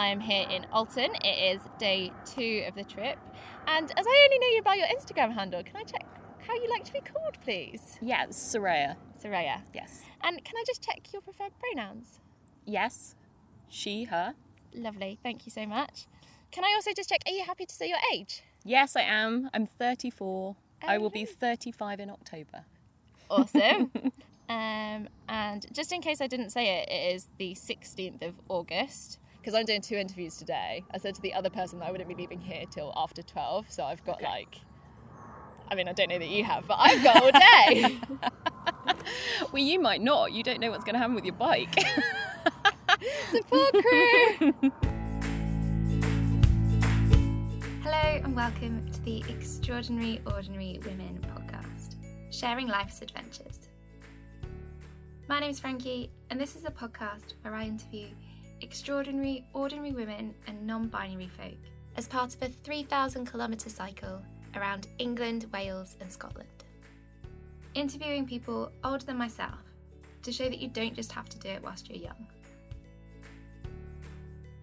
I am here in Alton. It is day two of the trip. And as I only know you by your Instagram handle, can I check how you like to be called, please? Yeah, Soraya. Soraya. Yes. And can I just check your preferred pronouns? Yes. She, her. Lovely. Thank you so much. Can I also just check, are you happy to say your age? Yes, I am. I'm 34. I will be Oh. 35 in October. Awesome. um, and just in case I didn't say it, it is the 16th of August. Because I'm doing two interviews today. I said to the other person that I wouldn't be leaving here till after 12. So I've got Okay. like, I mean, I don't know that you have, but I've got all day. Well, you might not. You don't know what's going to happen with your bike. Support crew. Hello and welcome to the Extraordinary Ordinary Women podcast, sharing life's adventures. My name is Frankie, and this is a podcast where I interview extraordinary, ordinary women and non binary folk as part of a 3,000 kilometre cycle around England, Wales, and Scotland. Interviewing people older than myself to show that you don't just have to do it whilst you're young.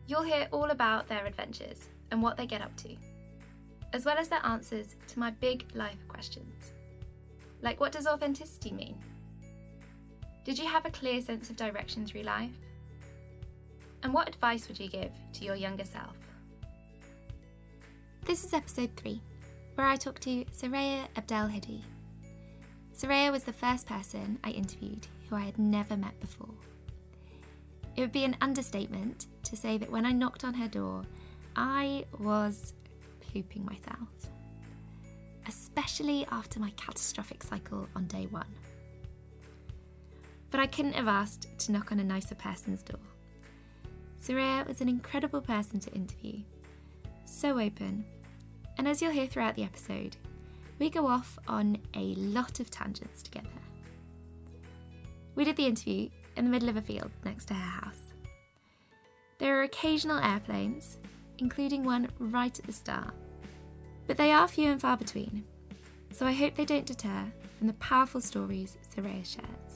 You'll hear all about their adventures and what they get up to, as well as their answers to my big life questions. Like, what does authenticity mean? Did you have a clear sense of direction through life? And what advice would you give to your younger self? This is episode 3, where I talk to Soraya Abdel Hadi. Soraya was the first person I interviewed who I had never met before. It would be an understatement to say that when I knocked on her door, I was pooping myself. Especially after my catastrophic cycle on day one. But I couldn't have asked to knock on a nicer person's door. Soraya was an incredible person to interview, so open, and as you'll hear throughout the episode, we go off on a lot of tangents together. We did the interview in the middle of a field next to her house. There are occasional airplanes, including one right at the start, but they are few and far between, so I hope they don't deter from the powerful stories Soraya shares.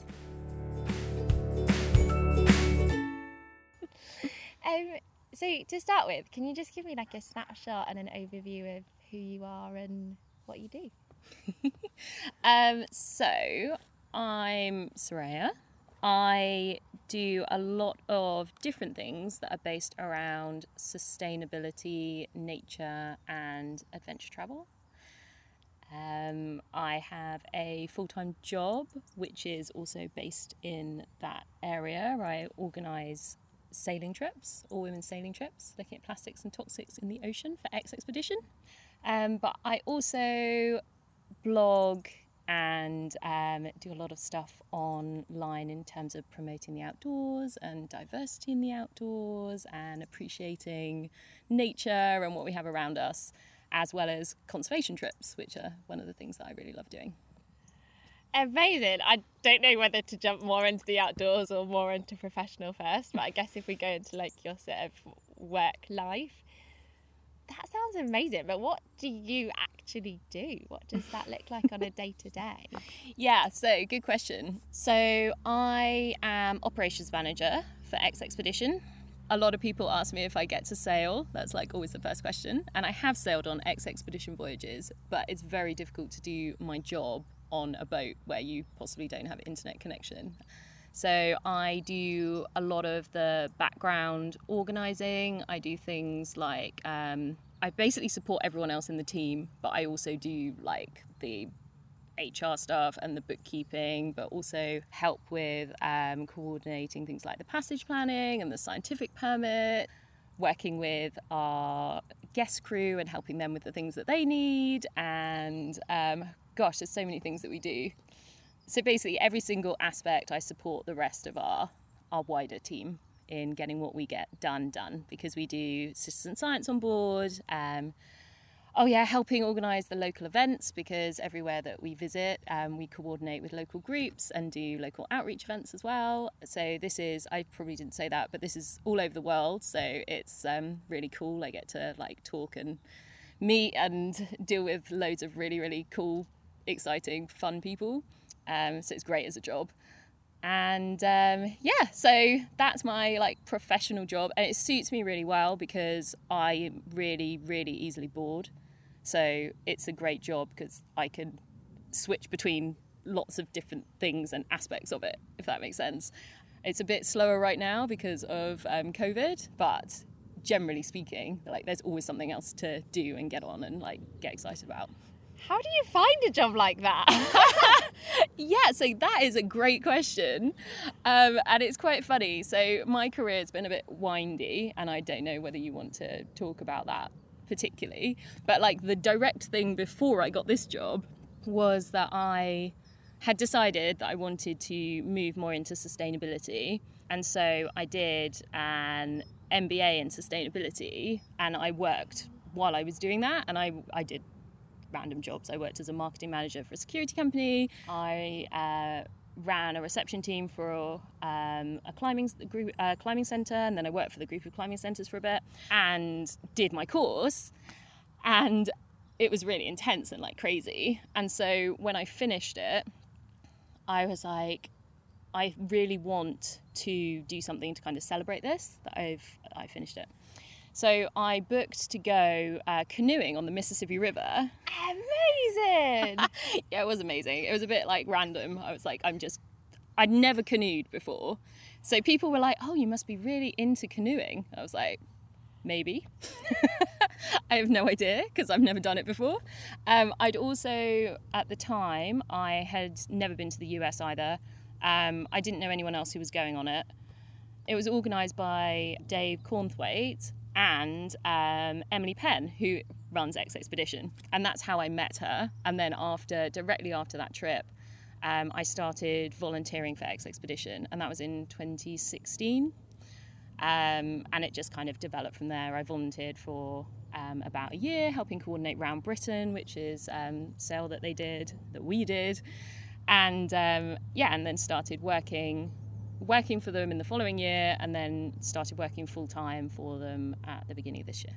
Um, so to start with, can you just give me like a snapshot and an overview of who you are and what you do? Um, so I'm Soraya. I do a lot of different things that are based around sustainability, nature, and adventure travel. Um, I have a full time job which is also based in that area. I organise sailing trips, all women sailing trips, looking at plastics and toxics in the ocean for eXXpedition. Um, but I also blog and um, do a lot of stuff online in terms of promoting the outdoors and diversity in the outdoors and appreciating nature and what we have around us, as well as conservation trips, which are one of the things that I really love doing. Amazing. I don't know whether to jump more into the outdoors or more into professional first, but I guess if we go into like your sort of work life, that sounds amazing. But what do you actually do? What does that look like on a day to day? Yeah, so good question. So I am operations manager for eXXpedition. A lot of people ask me if I get to sail. That's like always the first question. And I have sailed on eXXpedition voyages, but it's very difficult to do my job on a boat where you possibly don't have internet connection. So I do a lot of the background organising. I do things like um, I basically support everyone else in the team, but I also do like the HR stuff and the bookkeeping, but also help with um, coordinating things like the passage planning and the scientific permit, working with our guest crew and helping them with the things that they need. And um, gosh, there's so many things that we do. So basically, every single aspect, I support the rest of our our wider team in getting what we get done done because we do citizen science on board. Um, oh yeah, helping organise the local events because everywhere that we visit, um, we coordinate with local groups and do local outreach events as well. So this is I probably didn't say that, but this is all over the world. So it's um, really cool. I get to like talk and meet and deal with loads of really really cool, exciting, fun people. Um, so it's great as a job. and um, yeah, so that's my like professional job, and it suits me really well because I'm really, really easily bored. So it's a great job because I can switch between lots of different things and aspects of it, if that makes sense. It's a bit slower right now because of um, COVID, but generally speaking, like there's always something else to do and get on and like get excited about. How do you find a job like that? yeah, so that is a great question. Um, and it's quite funny. So, my career has been a bit windy, and I don't know whether you want to talk about that particularly. But, like, the direct thing before I got this job was that I had decided that I wanted to move more into sustainability. And so I did an MBA in sustainability and I worked while I was doing that and I, I did random jobs. I worked as a marketing manager for a security company. I uh, ran a reception team for um, a climbing group, uh, climbing center, and then I worked for the group of climbing centers for a bit, and did my course. And it was really intense and like crazy. And so when I finished it, I was like, I really want to do something to kind of celebrate this that I've I finished it. So I booked to go uh, canoeing on the Mississippi River. Amazing! yeah, it was amazing. It was a bit like random. I was like, I'm just, I'd never canoed before. So people were like, oh, you must be really into canoeing. I was like, maybe. I have no idea because I've never done it before. Um, I'd also, at the time, I had never been to the US either. Um, I didn't know anyone else who was going on it. It was organised by Dave Cornthwaite and um, Emily Penn, who runs eXXpedition, and that's how I met her. And then after, directly after that trip, um, I started volunteering for eXXpedition, and that was in 2016. Um, and it just kind of developed from there. I volunteered for um, about a year, helping coordinate Round Britain, which is um, sail that they did, that we did, and um, yeah, and then started working working for them in the following year, and then started working full time for them at the beginning of this year.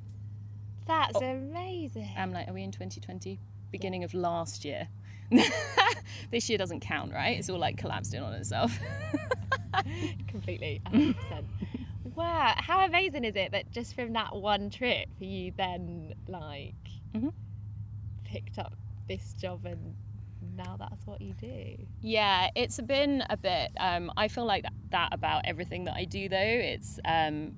That's oh, amazing. I'm like, are we in 2020? Beginning yeah. of last year. this year doesn't count, right? It's all like collapsed in on itself. Completely, 100%. wow, how amazing is it that just from that one trip you then like mm-hmm. picked up this job and now that's what you do. Yeah, it's been a bit. Um, I feel like that, that, about everything that I do, though. It's um,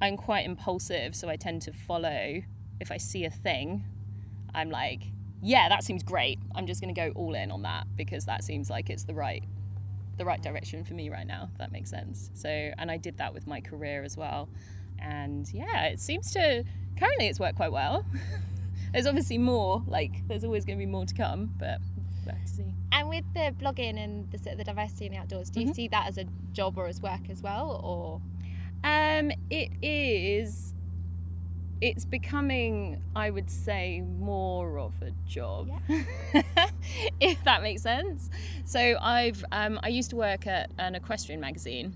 I'm quite impulsive, so I tend to follow. If I see a thing, I'm like, yeah, that seems great. I'm just going to go all in on that because that seems like it's the right the right direction for me right now. If that makes sense. So, and I did that with my career as well. And yeah, it seems to currently it's worked quite well. there's obviously more. Like there's always going to be more to come, but we'll have to see. And with the blogging and the, the diversity in the outdoors, do you mm-hmm. see that as a job or as work as well, or? Um, it is. It's becoming, I would say, more of a job, yeah. if that makes sense. So I've um, I used to work at an equestrian magazine,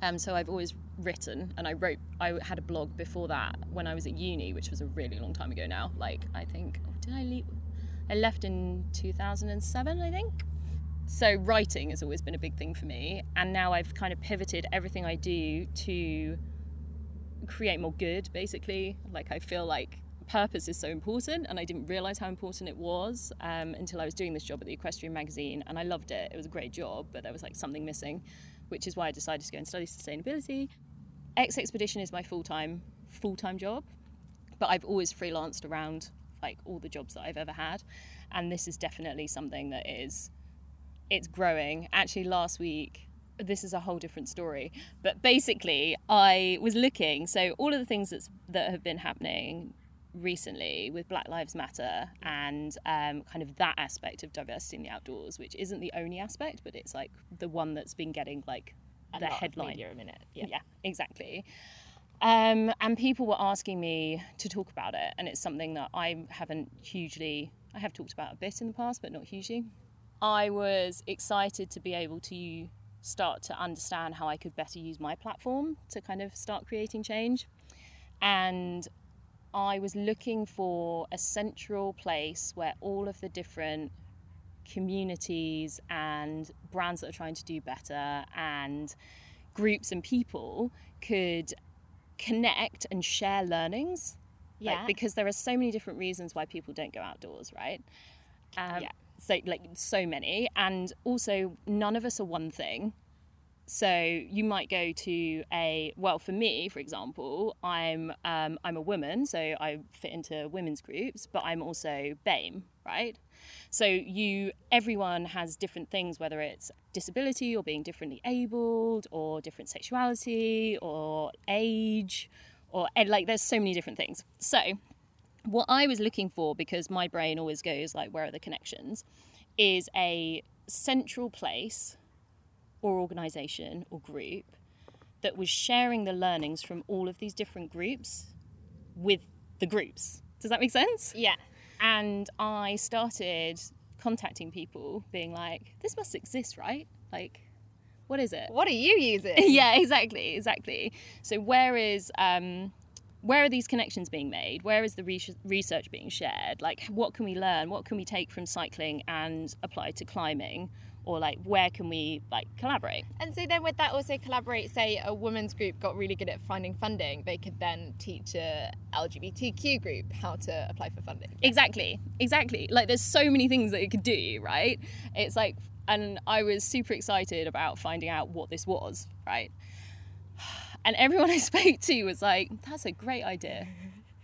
um, so I've always written and I wrote I had a blog before that when I was at uni which was a really long time ago now. Like I think oh, did I leave I left in 2007 I think? So writing has always been a big thing for me and now I've kind of pivoted everything I do to create more good basically. Like I feel like purpose is so important and I didn't realize how important it was um, until I was doing this job at the equestrian magazine and I loved it. It was a great job but there was like something missing which is why I decided to go and study sustainability eXXpedition is my full time full time job, but I've always freelanced around like all the jobs that I've ever had, and this is definitely something that is it's growing. Actually, last week this is a whole different story. But basically, I was looking. So all of the things that's, that have been happening recently with Black Lives Matter and um, kind of that aspect of diversity in the outdoors, which isn't the only aspect, but it's like the one that's been getting like the headline. a minute. Yeah, yeah exactly. Um, and people were asking me to talk about it, and it's something that I haven't hugely. I have talked about a bit in the past, but not hugely. I was excited to be able to start to understand how I could better use my platform to kind of start creating change. And I was looking for a central place where all of the different communities and brands that are trying to do better and groups and people could connect and share learnings. Like, Yeah. because there are so many different reasons why people don't go outdoors, right? Um, Yeah. So, like, so many. And also, none of us are one thing. So you might go to a well for me, for example, I'm um, I'm a woman, so I fit into women's groups, but I'm also BAME, right? So you everyone has different things, whether it's disability or being differently abled, or different sexuality, or age, or like there's so many different things. So what I was looking for, because my brain always goes like, where are the connections, is a central place or organisation or group that was sharing the learnings from all of these different groups with the groups. Does that make sense? Yeah. And I started contacting people, being like, this must exist, right? Like, what is it? What are you using? yeah, exactly, exactly. So where is um, where are these connections being made? Where is the re- research being shared? Like, what can we learn? What can we take from cycling and apply to climbing? Or like, where can we like collaborate? And so then would that also collaborate, say a women's group got really good at finding funding, they could then teach a LGBTQ group how to apply for funding. Exactly, exactly. Like, there's so many things that it could do, right? It's like, and I was super excited about finding out what this was, right? And everyone I spoke to was like, that's a great idea.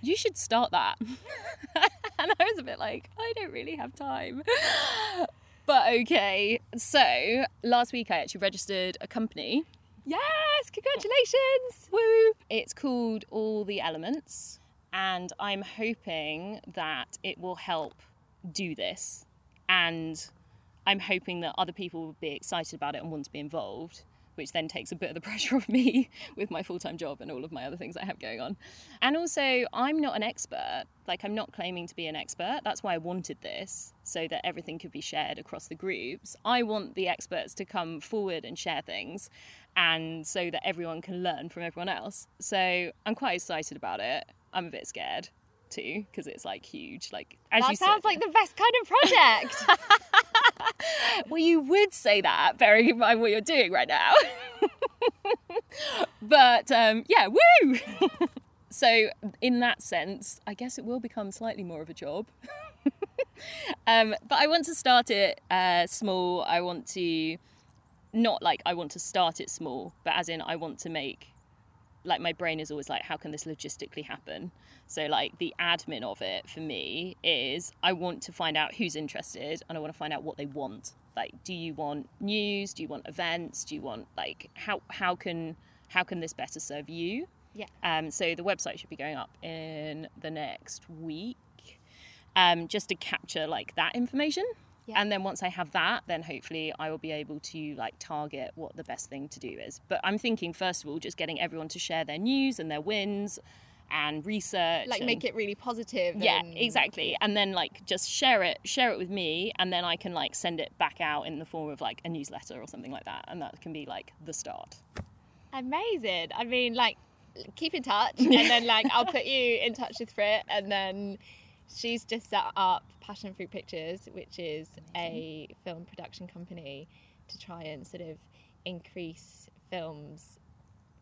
You should start that. and I was a bit like, I don't really have time. But okay. So last week I actually registered a company. Yes, congratulations! Woo! It's called All the Elements. And I'm hoping that it will help do this. And I'm hoping that other people will be excited about it and want to be involved, which then takes a bit of the pressure off me with my full time job and all of my other things I have going on. And also, I'm not an expert. Like, I'm not claiming to be an expert. That's why I wanted this, so that everything could be shared across the groups. I want the experts to come forward and share things, and so that everyone can learn from everyone else. So, I'm quite excited about it. I'm a bit scared too because it's like huge like as That you sounds said, like the best kind of project. well, you would say that, bearing in mind what you're doing right now. but um, yeah, woo! so, in that sense, I guess it will become slightly more of a job. um, but I want to start it uh, small. I want to, not like I want to start it small, but as in I want to make, like, my brain is always like, how can this logistically happen? So, like, the admin of it for me is I want to find out who's interested and I want to find out what they want. Like, do you want news? Do you want events? Do you want, like, how, how can how can this better serve you? Yeah. Um, so the website should be going up in the next week, um, just to capture like that information. Yeah. And then once I have that, then hopefully I will be able to like target what the best thing to do is. But I'm thinking first of all, just getting everyone to share their news and their wins and research. like and- make it really positive. yeah and- exactly and then like just share it share it with me and then i can like send it back out in the form of like a newsletter or something like that and that can be like the start Amazing. I mean, like, keep in touch, and then like I'll put you in touch with Frit, and then she's just set up Passion Fruit Pictures, which is a film production company to try and sort of increase films,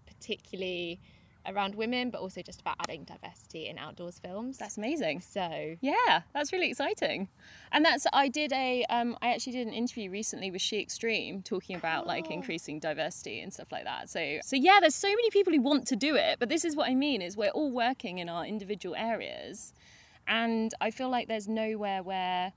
particularly around women, but also just about adding diversity in outdoors films. that's amazing so yeah that's really exciting and that's i did a um i actually did an interview recently with she extreme talking about like Oh. increasing diversity and stuff like that so so yeah there's so many people who want to do it but this is what i mean is we're all working in our individual areas and i feel like there's nowhere where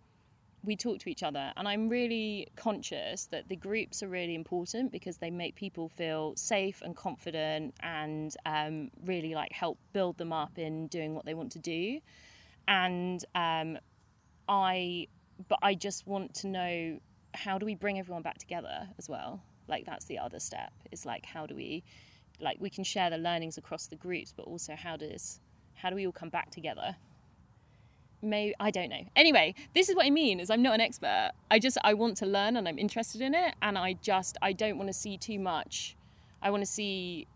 we talk to each other and i'm really conscious that the groups are really important because they make people feel safe and confident and um, really like help build them up in doing what they want to do. And um, i but i just want to know how do we bring everyone back together as well? Like that's the other step is like how do we like we can share the learnings across the groups but also how does how do we all come back together Maybe I don't know. Anyway, this is what I mean is I'm not an expert. I just I want to learn and I'm interested in it and I just I don't want to see too much. I want to see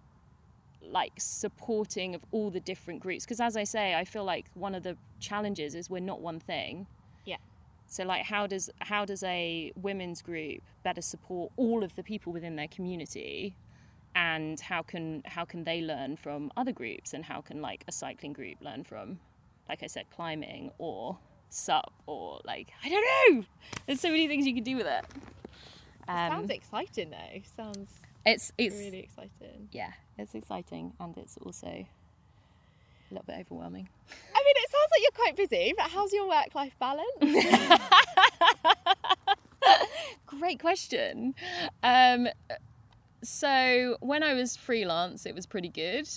like supporting of all the different groups because as I say, I feel like one of the challenges is we're not one thing. yeah, So like how does how does a women's group better support all of the people within their community and how can how can they learn from other groups and how can like a cycling group learn from like I said climbing or sup or like I don't know. There's so many things you can do with it. Um, Sounds exciting though. Sounds it's it's really exciting. yeah, it's exciting and it's also a little bit overwhelming. I mean, it sounds like you're quite busy, but how's your work-life balance? Great question. Um, so when I was freelance, it was pretty good,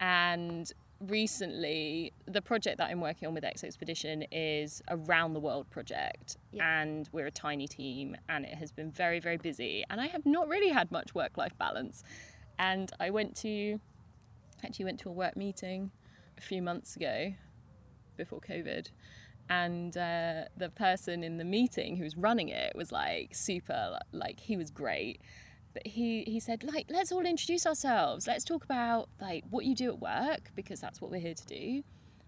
and recently the project that I'm working on with eXXpedition is a round the world project, Yeah. and we're a tiny team, and it has been very very busy, and I have not really had much work life balance, and I went to actually went to a work meeting a few months ago before COVID. And uh, the person in the meeting who was running it was like super, like he was great. He, he said, like, let's all introduce ourselves. Let's talk about like what you do at work because that's what we're here to do.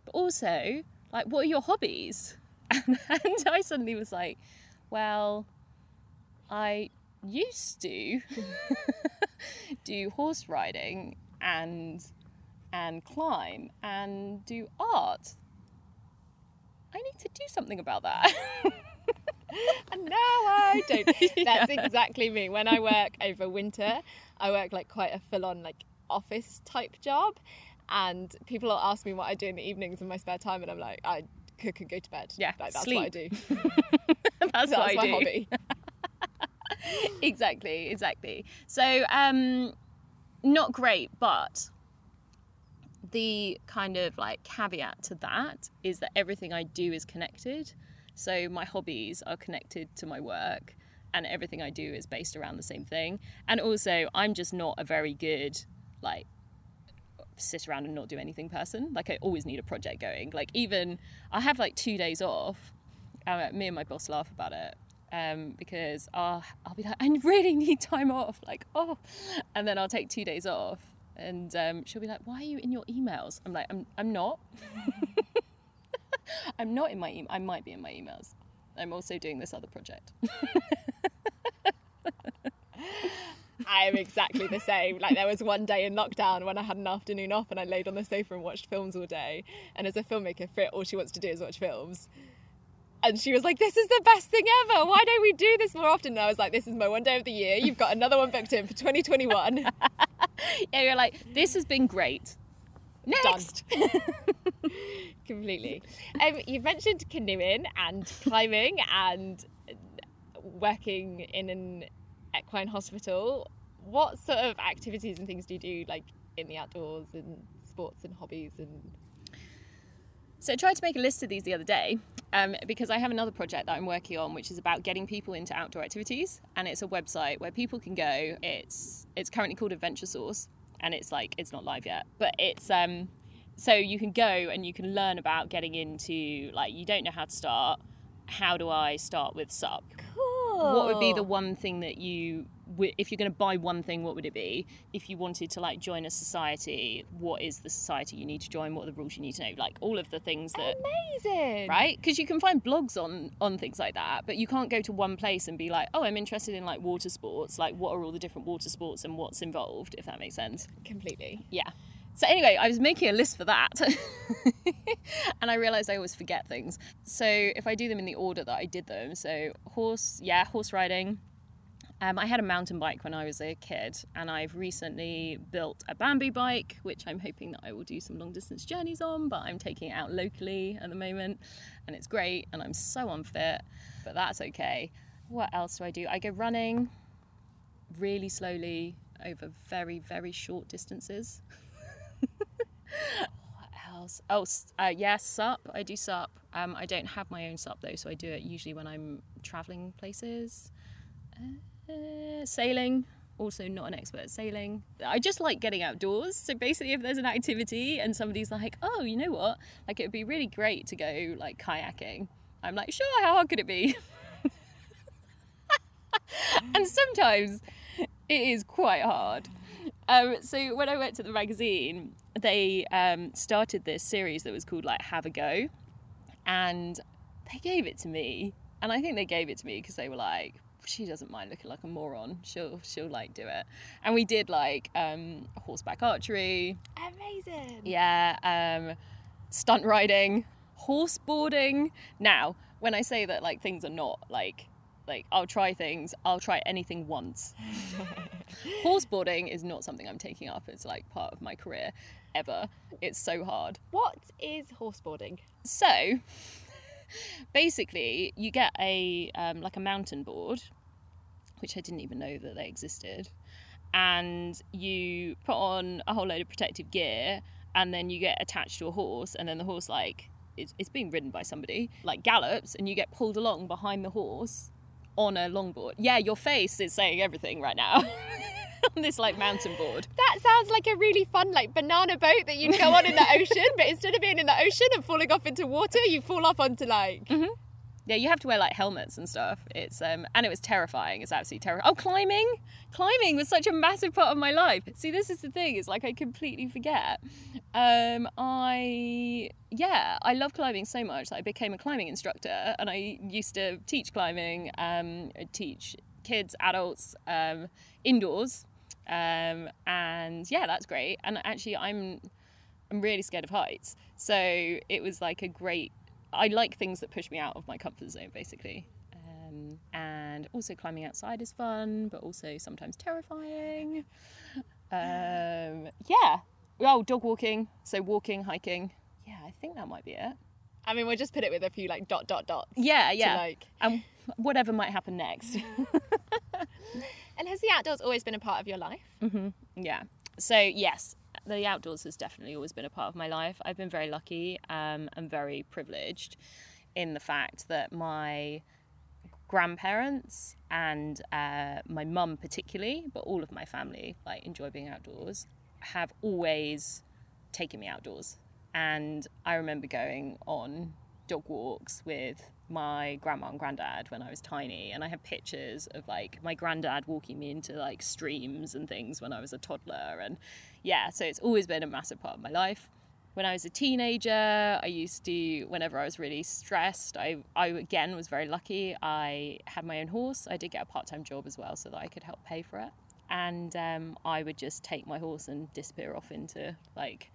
But also, like, what are your hobbies? And, and I suddenly was like, well, I used to do horse riding and and climb and do art. I need to do something about that. and now I don't. That's exactly me. When I work over winter, I work like quite a full-on like office type job, and people will ask me what I do in the evenings in my spare time, and I'm like, I cook and go to bed. Yeah, like, that's sleep. what I do. that's, That's what I my do. hobby. exactly, exactly. So, um, not great, but the kind of like caveat to that is that everything I do is connected. So, my hobbies are connected to my work, and everything I do is based around the same thing. And also, I'm just not a very good, like, sit around and not do anything person. Like, I always need a project going. Like, even I have like two days off. Uh, me and my boss laugh about it um, because I'll, I'll be like, I really need time off, like, oh, and then I'll take two days off, and um, she'll be like, Why are you in your emails? I'm like, I'm, I'm not. I'm not in my email. I might be in my emails. I'm also doing this other project. I am exactly the same. Like there was one day in lockdown when I had an afternoon off and I laid on the sofa and watched films all day. And as a filmmaker, Frit, all she wants to do is watch films. And she was like, "This is the best thing ever. Why don't we do this more often?" And I was like, "This is my one day of the year. You've got another one booked in for 2021. yeah, you're like, This has been great. Next. Completely." Um, you've mentioned canoeing and climbing and working in an equine hospital. What sort of activities and things do you do, like in the outdoors and sports and hobbies and So I tried to make a list of these the other day um, because I have another project that I'm working on, which is about getting people into outdoor activities, and it's a website where people can go. It's it's currently called Adventure Source, and it's like it's not live yet, but it's um, so you can go and you can learn about getting into like you don't know how to start. How do I start with SUP? cool? What would be the one thing that you, if you're going to buy one thing, what would it be? If you wanted to like join a society, what is the society you need to join? What are the rules you need to know? Like all of the things that amazing? right because you can find blogs on on things like that but you can't go to one place and be like oh i'm interested in like water sports like what are all the different water sports and what's involved if that makes sense Completely. yeah so anyway i was making a list for that and i realized i always forget things so if i do them in the order that i did them so horse yeah horse riding um, I had a mountain bike when I was a kid, and I've recently built a bamboo bike, which I'm hoping that I will do some long distance journeys on. But I'm taking it out locally at the moment, and it's great. And I'm so unfit, but that's okay. What else do I do? I go running really slowly over very, very short distances. what else? Oh, uh, yeah, sup. I do sup. Um, I don't have my own sup though, so I do it usually when I'm traveling places. Uh, sailing. Also, not an expert at sailing. I just like getting outdoors. So basically, if there's an activity and somebody's like, "Oh, you know what? Like, it would be really great to go like kayaking," I'm like, "Sure. How hard could it be?" and sometimes it is quite hard. Um, so when I went to the magazine, they um, started this series that was called like Have a Go, and they gave it to me, and I think they gave it to me because they were like, she doesn't mind looking like a moron. She'll she'll like do it. And we did like um, horseback archery. Amazing. Yeah, um, stunt riding, horse boarding. Now, when I say that like things are not like like I'll try things, I'll try anything once. Horseboarding is not something I'm taking up as like part of my career ever. It's so hard. What is horseboarding? So basically, you get a um, like a mountain board, which I didn't even know that they existed, and you put on a whole load of protective gear, and then you get attached to a horse, and then the horse like it's, it's being ridden by somebody like gallops, and you get pulled along behind the horse on a longboard. Yeah, your face is saying everything right now. on this like mountain board. That sounds like a really fun like banana boat that you'd go on in the ocean, but instead of being in the ocean and falling off into water, you fall off onto like Mm-hmm. Yeah, you have to wear like helmets and stuff. It's um and it was terrifying. It's absolutely terrifying. Oh, climbing! Climbing was such a massive part of my life. See, this is the thing. It's like I completely forget. Um, I yeah, I love climbing so much that I became a climbing instructor, and I used to teach climbing. Um, teach kids, adults, um, indoors. Um, and yeah, that's great. And actually, I'm I'm really scared of heights, so it was like a great I like things that push me out of my comfort zone, basically. Um, and also climbing outside is fun, but also sometimes terrifying. Um, yeah. Oh, dog walking. So walking, hiking. Yeah, I think that might be it. I mean we'll just put it with a few like dot dot dots. Yeah, yeah. like And whatever might happen next. and has the outdoors always been a part of your life? Yeah. So yes, the outdoors has definitely always been a part of my life. I've been very lucky um, and very privileged in the fact that my grandparents and uh, my mum particularly, but all of my family like enjoy being outdoors, have always taken me outdoors. And I remember going on dog walks with my grandma and granddad when I was tiny, and I have pictures of like my granddad walking me into like streams and things when I was a toddler, and yeah, so it's always been a massive part of my life. When I was a teenager, I used to, whenever I was really stressed, I, I again was very lucky. I had my own horse. I did get a part time job as well so that I could help pay for it. And um, I would just take my horse and disappear off into like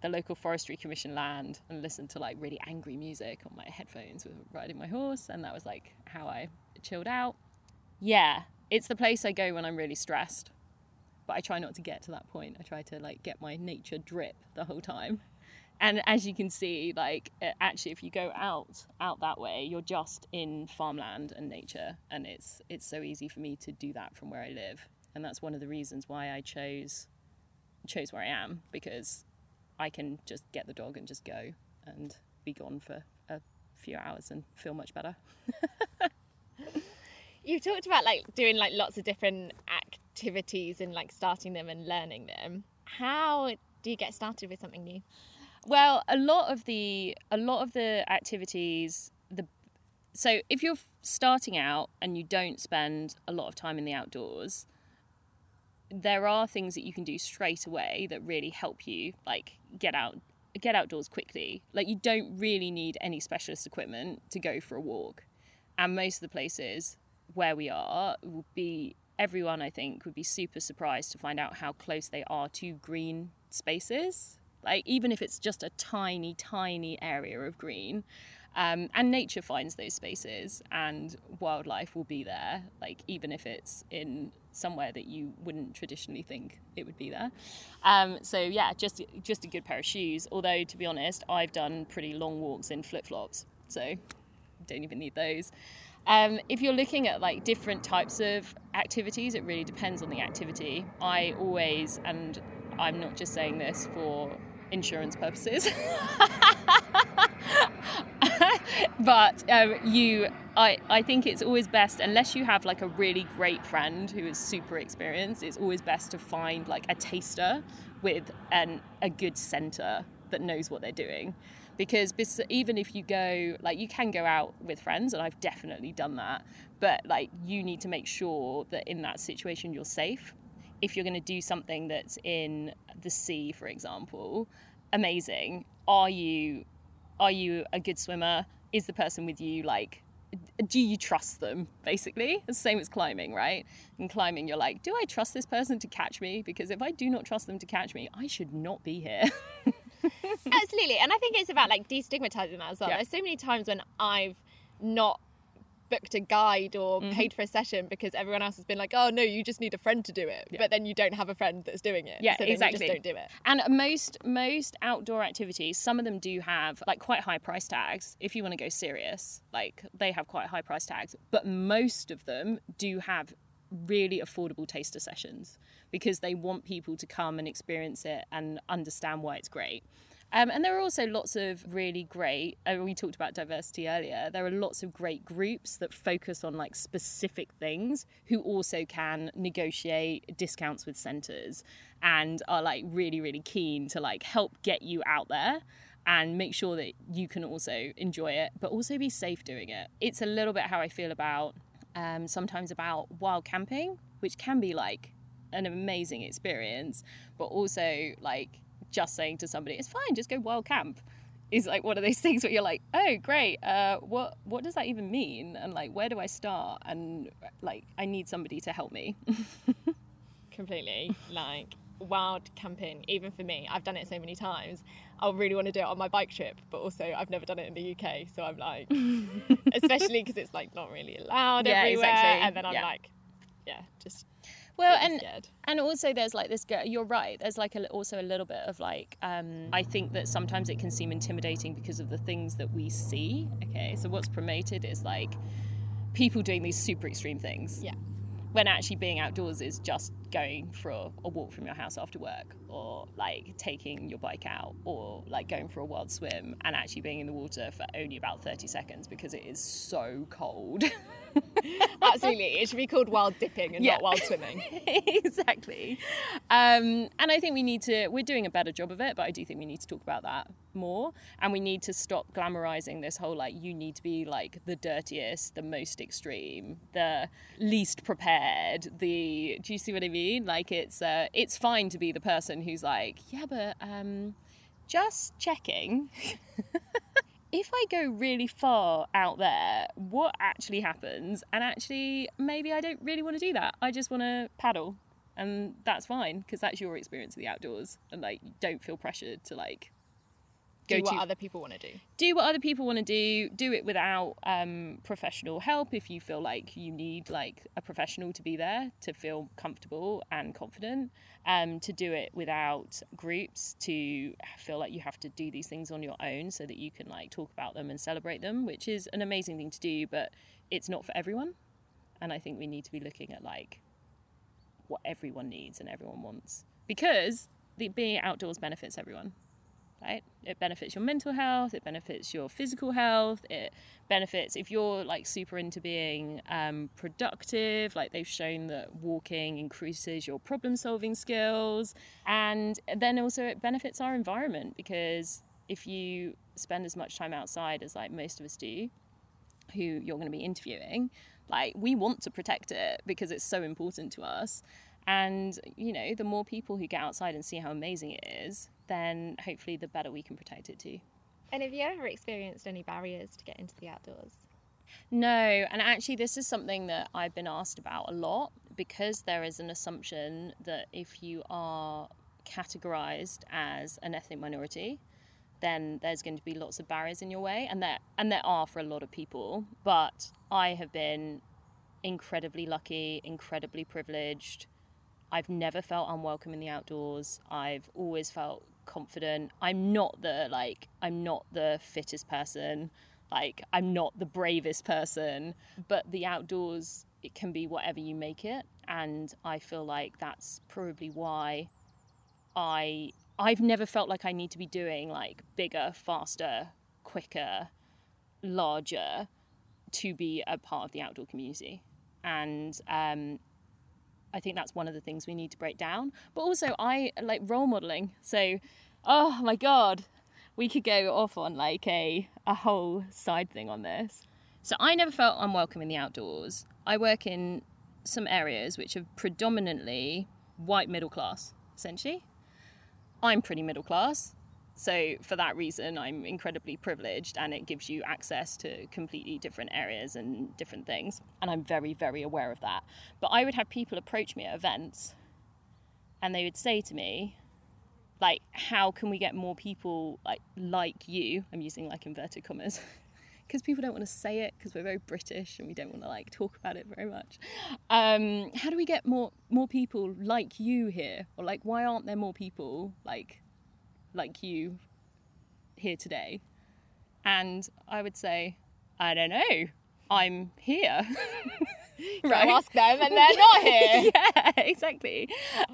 the local forestry commission land and listen to like really angry music on my headphones with riding my horse and that was like how I chilled out. Yeah, it's the place I go when I'm really stressed. But I try not to get to that point. I try to like get my nature drip the whole time. And as you can see, like actually if you go out out that way, you're just in farmland and nature and it's it's so easy for me to do that from where I live. And that's one of the reasons why I chose chose where I am because I can just get the dog and just go and be gone for a few hours and feel much better. You talked about like doing like lots of different activities and like starting them and learning them. How do you get started with something new? Well, a lot of the a lot of the activities the so if you're starting out and you don't spend a lot of time in the outdoors, there are things that you can do straight away that really help you like get out get outdoors quickly. Like you don't really need any specialist equipment to go for a walk. And most of the places where we are would be everyone I think would be super surprised to find out how close they are to green spaces. Like even if it's just a tiny, tiny area of green. Um, and nature finds those spaces and wildlife will be there like even if it's in somewhere that you wouldn't traditionally think it would be there. Um, so yeah just just a good pair of shoes. Although to be honest i've done pretty long walks in flip-flops so don't even need those. Um, if you're looking at like different types of activities it really depends on the activity. I always and i'm not just saying this for insurance purposes. But um, you I, I think it's always best unless you have like a really great friend who is super experienced it's always best to find like a taster with an, a good center that knows what they're doing. Because even if you go like you can go out with friends and i've definitely done that but like you need to make sure that in that situation you're safe if you're going to do something that's in the sea for example amazing are you are you a good swimmer is the person with you like do you trust them basically it's the same as climbing right in climbing you're like do i trust this person to catch me because if i do not trust them to catch me i should not be here Absolutely. And I think it's about like destigmatizing that as well. Yeah. There's so many times when I've not booked a guide or Mm-hmm. paid for a session because everyone else has been like, oh no, you just need a friend to do it. Yeah. But then you don't have a friend that's doing it. Yeah, so exactly. you just don't do it. And most most outdoor activities, some of them do have like quite high price tags. If you want to go serious, like they have quite high price tags. But most of them do have really affordable taster sessions because they want people to come and experience it and understand why it's great. Um, and there are also lots of really great, uh, we talked about diversity earlier, there are lots of great groups that focus on like specific things who also can negotiate discounts with centres and are like really, really keen to like help get you out there and make sure that you can also enjoy it, but also be safe doing it. It's a little bit how I feel about um, sometimes about wild camping, which can be like an amazing experience, but also like just saying to somebody, "It's fine, just go wild camp," is like one of those things where you're like, "Oh, great. Uh, what what does that even mean? And like, where do I start? And like, I need somebody to help me." Completely. like wild camping, even for me, I've done it so many times. I really want to do it on my bike trip, but also I've never done it in the UK. So I'm like, especially because it's like not really allowed Yeah, everywhere. exactly. And then I'm Yeah. like, yeah, just well, and scared. and also there's like this girl you're right there's like a, also a little bit of like um, i think that sometimes it can seem intimidating because of the things that we see okay so what's promoted is like people doing these super extreme things Yeah. when actually being outdoors is just going for a, a walk from your house after work or like taking your bike out or like going for a wild swim and actually being in the water for only about 30 seconds because it is so cold Absolutely. It should be called wild dipping and Yeah. not wild swimming. exactly. Um, and I think we need to, we're doing a better job of it, but I do think we need to talk about that more. And we need to stop glamorizing this whole like, you need to be like the dirtiest, the most extreme, the least prepared, the, do you see what I mean? Like, it's, uh, it's fine to be the person who's like, yeah, but um, just checking. if I go really far out there, what actually happens? And actually, maybe I don't really want to do that. I just want to paddle, and that's fine because that's your experience of the outdoors, and like don't feel pressured to like Do what to other people want to do. do what other people want to do. Do it without um, professional help if you feel like you need like a professional to be there to feel comfortable and confident. Um, to do it without groups, to feel like you have to do these things on your own so that you can like talk about them and celebrate them, which is an amazing thing to do, but it's not for everyone. And I think we need to be looking at like what everyone needs and everyone wants because the being outdoors benefits everyone right? It benefits your mental health it benefits your physical health it benefits if you're like super into being um, productive like they've shown that walking increases your problem solving skills and then also it benefits our environment because if you spend as much time outside as like most of us do who you're going to be interviewing like we want to protect it because it's so important to us and you know the more people who get outside and see how amazing it is then hopefully the better we can protect it too And have you ever experienced any barriers to get into the outdoors? no and actually this is something that i've been asked about a lot because there is an assumption that if you are categorized as an ethnic minority then there's going to be lots of barriers in your way and there and there are for a lot of people but i have been incredibly lucky incredibly privileged i've never felt unwelcome in the outdoors. I've always felt confident. I'm not the like i'm not the fittest person. Like i'm not the bravest person. But the outdoors it can be whatever you make it. And i feel like that's probably why I I've never felt like I need to be doing like bigger, faster, quicker, larger to be a part of the outdoor community. And um, I think that's one of the things we need to break down. But also, I like role modeling. So, oh my god, we could go off on like a a whole side thing on this. So I never felt unwelcome in the outdoors. I work in some areas which are predominantly white middle class, essentially. I'm pretty middle class. So, for that reason, I'm incredibly privileged and it gives you access to completely different areas and different things. And I'm very, very aware of that. But I would have people approach me at events and they would say to me, like, how can we get more people like like you? I'm using like inverted commas. because people don't want to say it because we're very British and we don't want to like talk about it very much. Um, how do we get more more people like you here, or like why aren't there more people like like you here today? And I would say, I don't know. I'm here. right? Go ask them and they're not here. yeah, exactly.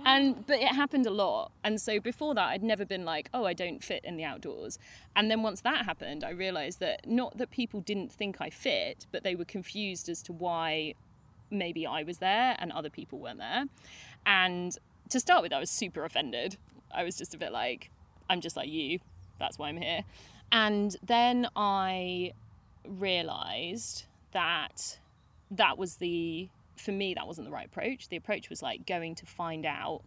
And but it happened a lot. And so before that I'd never been like, oh, I don't fit in the outdoors. And then once that happened, I realized that not that people didn't think I fit, but they were confused as to why maybe I was there and other people weren't there. And to start with, I was super offended. I was just a bit like, I'm just like you. That's why I'm here. And then I realized that that was the for me that wasn't the right approach the approach was like going to find out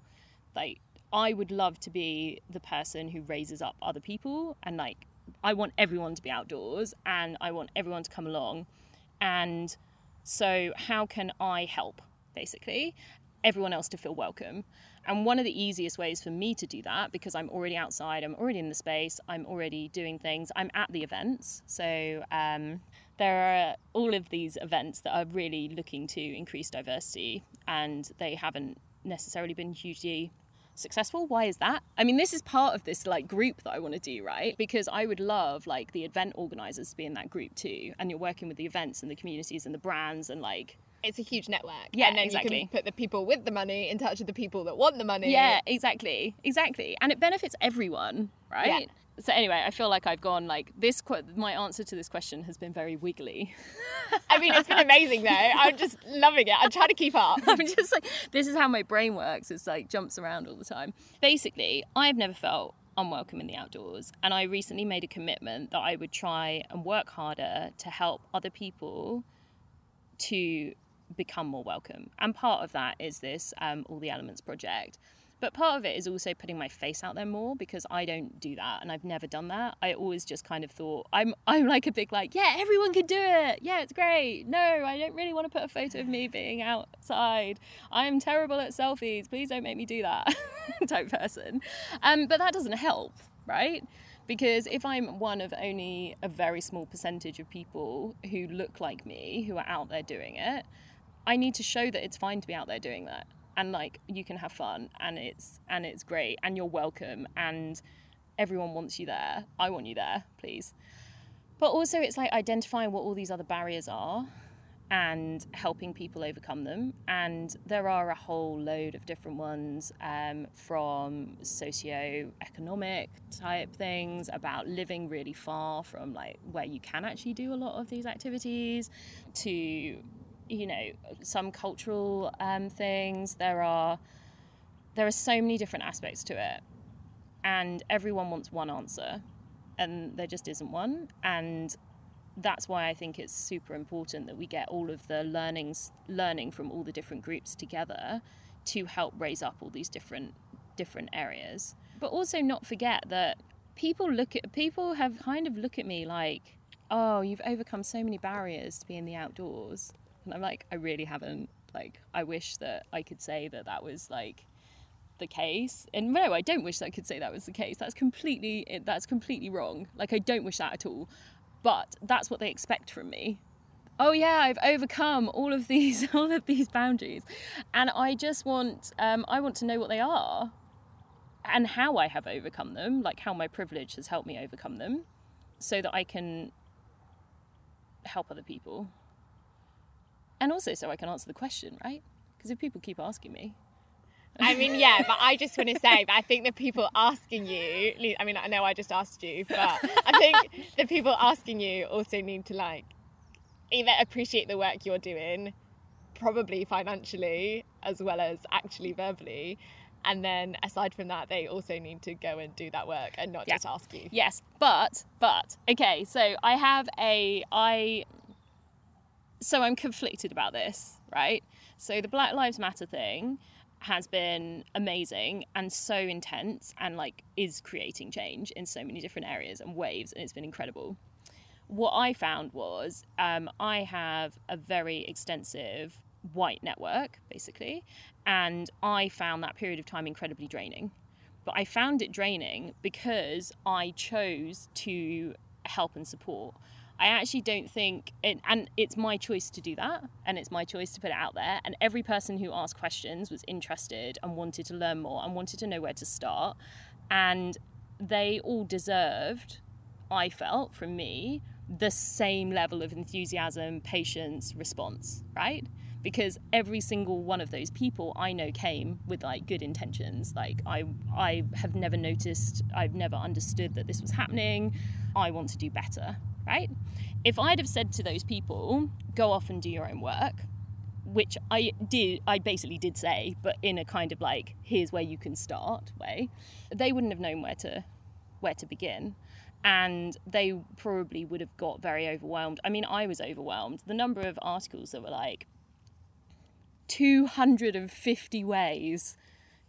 like i would love to be the person who raises up other people and like i want everyone to be outdoors and i want everyone to come along and so how can i help basically everyone else to feel welcome and one of the easiest ways for me to do that because i'm already outside i'm already in the space i'm already doing things i'm at the events. So um, there are all of these events that are really looking to increase diversity and they haven't necessarily been hugely successful. Why is that? I mean this is part of this like group that i want to do right? Because i would love like the event organizers to be in that group too and you're working with the events and the communities and the brands and like it's a huge network. Yeah, and then exactly. you can put the people with the money in touch with the people that want the money. Yeah, exactly, exactly, and it benefits everyone, right? Yeah so anyway, I feel like I've gone like this. My answer to this question has been very wiggly. I mean, it's been amazing though. I'm just loving it. I'm trying to keep up. I'm just like this is how my brain works. It's like jumps around all the time. Basically, I've never felt unwelcome in the outdoors, and I recently made a commitment that I would try and work harder to help other people to become more welcome. And part of that is this um, All the Elements project but part of it is also putting my face out there more because I don't do that and I've never done that. I always just kind of thought I'm I'm like a big like, yeah, everyone can do it. Yeah, it's great. No, I don't really want to put a photo of me being outside. I'm terrible at selfies. Please don't make me do that type person. Um, but that doesn't help, right? Because if I'm one of only a very small percentage of people who look like me, who are out there doing it, I need to show that it's fine to be out there doing that. And like you can have fun and it's and it's great and you're welcome and everyone wants you there. I want you there please. But also it's like identifying what all these other barriers are and helping people overcome them. And there are a whole load of different ones um, from socio-economic type things about living really far from like where you can actually do a lot of these activities to you know some cultural um, things. There are there are so many different aspects to it, and everyone wants one answer, and there just isn't one. And that's why I think it's super important that we get all of the learnings learning from all the different groups together to help raise up all these different different areas. But also not forget that people look at people have kind of look at me like, oh, you've overcome so many barriers to be in the outdoors. And I'm like, I really haven't. Like, I wish that I could say that that was like the case. And no, I don't wish that I could say that was the case. That's completely that's completely wrong. Like, I don't wish that at all. But that's what they expect from me. Oh yeah, I've overcome all of these all of these boundaries, and I just want um, I want to know what they are, and how I have overcome them. Like how my privilege has helped me overcome them, so that I can help other people and also so I can answer the question, right? Because if people keep asking me, I mean, yeah, but I just want to say, but I think the people asking you, I mean, I know I just asked you, but I think the people asking you also need to like either appreciate the work you're doing, probably financially as well as actually verbally. And then aside from that, they also need to go and do that work and not yeah. just ask you. Yes, but, but, okay, so I have a, I so I'm conflicted about this, right? So the Black Lives Matter thing, has been amazing and so intense and like is creating change in so many different areas and waves and it's been incredible what i found was um, i have a very extensive white network basically and i found that period of time incredibly draining but i found it draining because i chose to help and support I actually don't think, it, and it's my choice to do that, and it's my choice to put it out there. And every person who asked questions was interested and wanted to learn more and wanted to know where to start. And they all deserved, I felt from me, the same level of enthusiasm, patience, response, right? Because every single one of those people I know came with like good intentions. Like I I have never noticed, I've never understood that this was happening. I want to do better right? If I'd have said to those people, go off and do your own work, which I did, I basically did say, but in a kind of like, here's where you can start way, they wouldn't have known where to, where to begin. And they probably would have got very overwhelmed. I mean, I was overwhelmed. The number of articles that were like 250 ways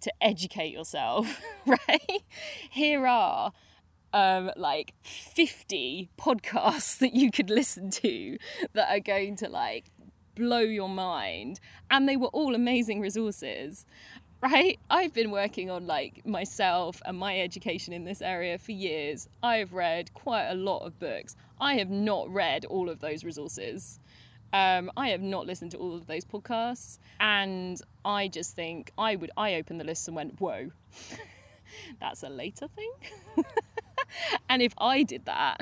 to educate yourself, right? Here are um, like 50 podcasts that you could listen to that are going to like blow your mind. And they were all amazing resources, right? I've been working on like myself and my education in this area for years. I've read quite a lot of books. I have not read all of those resources. Um, I have not listened to all of those podcasts, and I just think I would. I opened the list and went, "Whoa, that's a later thing." and if I did that,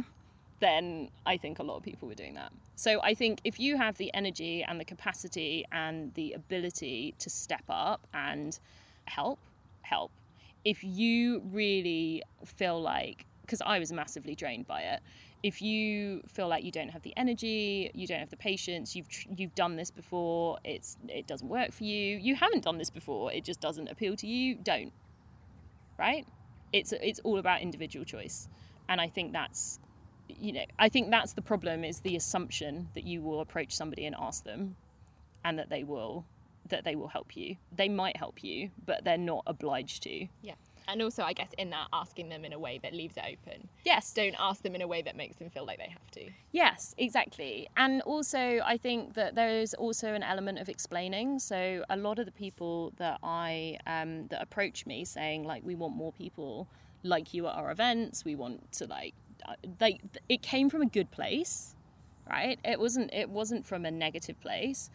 then I think a lot of people were doing that. So I think if you have the energy and the capacity and the ability to step up and help, help. If you really feel like, because I was massively drained by it, if you feel like you don't have the energy, you don't have the patience, you've you've done this before, it's it doesn't work for you. You haven't done this before, it just doesn't appeal to you. Don't. Right? It's it's all about individual choice. And i think that's you know i think that's the problem is the assumption that you will approach somebody and ask them and that they will that they will help you. They might help you but they're not obliged to. Yeah and also i guess in that asking them in a way that leaves it open. Yes. Don't ask them in a way that makes them feel like they have to. Yes exactly. And also i think that there is also an element of explaining. So a lot of the people that i um, that approach me saying like we want more people like you at our events. We want to like uh, they it came from a good place right? It wasn't it wasn't from a negative place.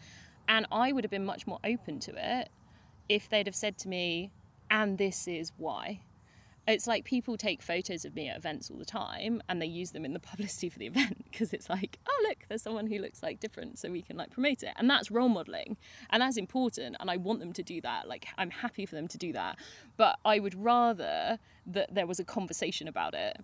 And i would have been much more open to it if they'd have said to me and this is why. It's like people take photos of me at events all the time and they use them in the publicity for the event because it's like, oh, look, there's someone who looks like different, so we can like promote it. And that's role modeling and that's important. And I want them to do that. Like, I'm happy for them to do that. But I would rather that there was a conversation about it,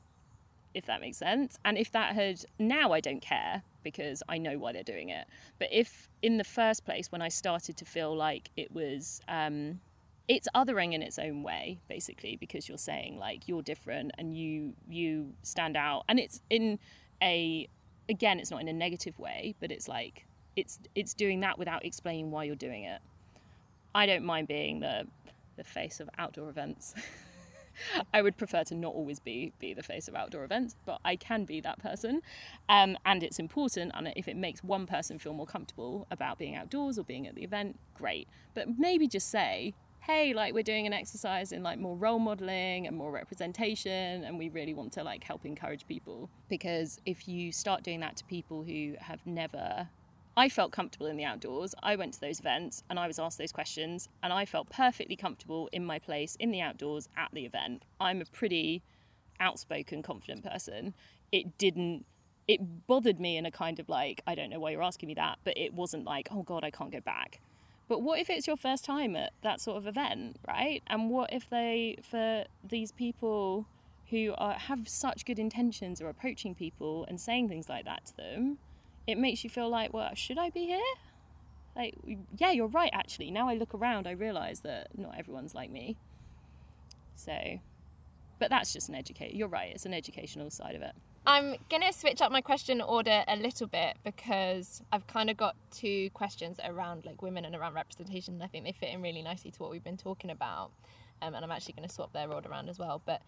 if that makes sense. And if that had, now I don't care because I know why they're doing it. But if in the first place, when I started to feel like it was, um, it's othering in its own way basically because you're saying like you're different and you you stand out and it's in a again it's not in a negative way but it's like it's it's doing that without explaining why you're doing it i don't mind being the the face of outdoor events I would prefer to not always be be the face of outdoor events, but I can be that person, um, and it's important. And if it makes one person feel more comfortable about being outdoors or being at the event, great. But maybe just say, hey like we're doing an exercise in like more role modeling and more representation and we really want to like help encourage people because if you start doing that to people who have never I felt comfortable in the outdoors. I went to those events and I was asked those questions, and I felt perfectly comfortable in my place in the outdoors at the event. I'm a pretty outspoken, confident person. It didn't, it bothered me in a kind of like, I don't know why you're asking me that, but it wasn't like, oh God, I can't go back. But what if it's your first time at that sort of event, right? And what if they, for these people who are, have such good intentions, are approaching people and saying things like that to them, it makes you feel like, well, should I be here? Like, yeah, you're right, actually. Now I look around, I realise that not everyone's like me. So, but that's just an educate. You're right, it's an educational side of it. I'm going to switch up my question order a little bit because I've kind of got two questions around like women and around representation. And I think they fit in really nicely to what we've been talking about. Um, and I'm actually going to swap their order around as well. But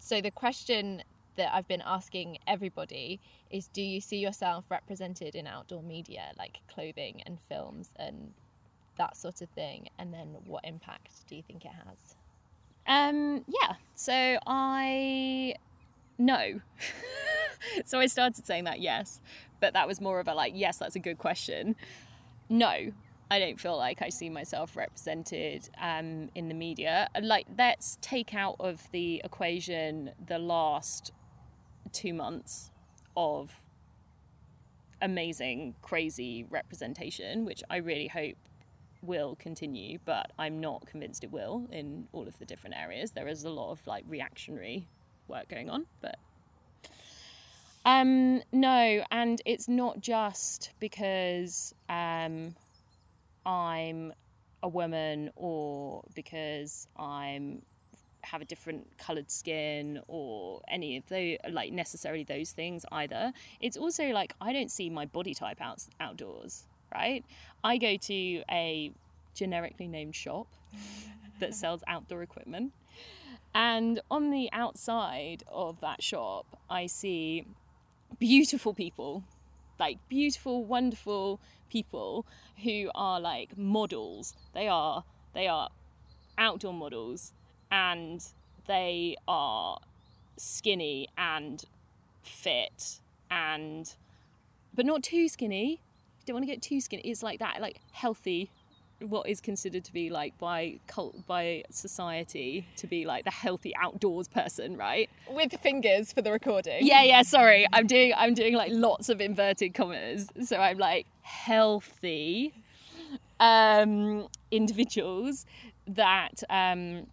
so the question that I've been asking everybody is do you see yourself represented in outdoor media like clothing and films and that sort of thing? And then what impact do you think it has? Um, yeah. So I no. so I started saying that yes, but that was more of a like yes, that's a good question. No, I don't feel like I see myself represented um, in the media. Like let's take out of the equation the last two months of amazing, crazy representation, which I really hope will continue, but I'm not convinced it will in all of the different areas. There is a lot of like reactionary work going on, but um no, and it's not just because um I'm a woman or because I'm have a different colored skin or any of those like necessarily those things either. It's also like i don't see my body type out, outdoors right? I go to a generically named shop that sells outdoor equipment and on the outside of that shop i see beautiful people like beautiful wonderful people who are like models. They are they are outdoor models and they are skinny and fit and but not too skinny. Don't want to get too skinny. It's like that like healthy what is considered to be like by cult by society to be like the healthy outdoors person right? With fingers for the recording. yeah yeah sorry. I'm doing i'm doing like lots of inverted commas. So i'm like healthy um individuals that um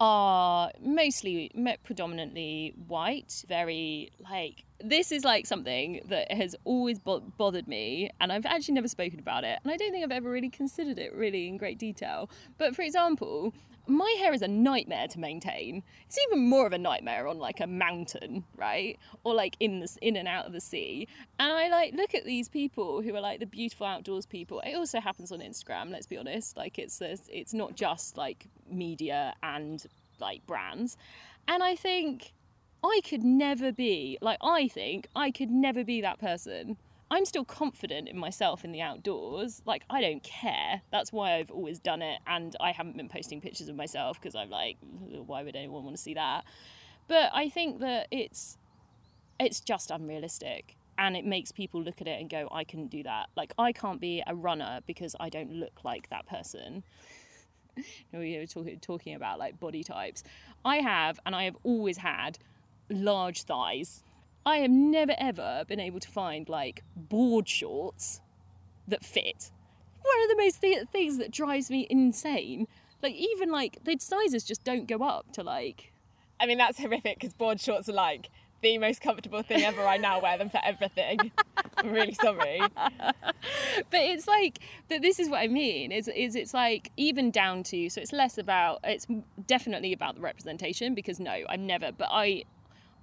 are mostly predominantly white very like this is like something that has always bo- bothered me and i've actually never spoken about it and i don't think i've ever really considered it really in great detail. But for example my hair is a nightmare to maintain. It's even more of a nightmare on like a mountain right? Or like in the in and out of the sea. And i like look at these people who are like the beautiful outdoors people. It also happens on instagram let's be honest. Like it's it's not just like media and like brands. And i think i could never be like i think i could never be that person i'm still confident in myself in the outdoors. Like i don't care. That's why i've always done it and i haven't been posting pictures of myself because i'm like why would anyone want to see that? But i think that it's it's just unrealistic and it makes people look at it and go i couldn't do that. Like i can't be a runner because i don't look like that person. We were talk- talking about like body types. I have and i have always had large thighs i have never ever been able to find like board shorts that fit one of the most th- things that drives me insane like even like the sizes just don't go up to like I mean, that's horrific because board shorts are like the most comfortable thing ever. I now wear them for everything. I'm really sorry. but it's like that this is what i mean is is it's like even down to so it's less about it's definitely about the representation because no i'm never but i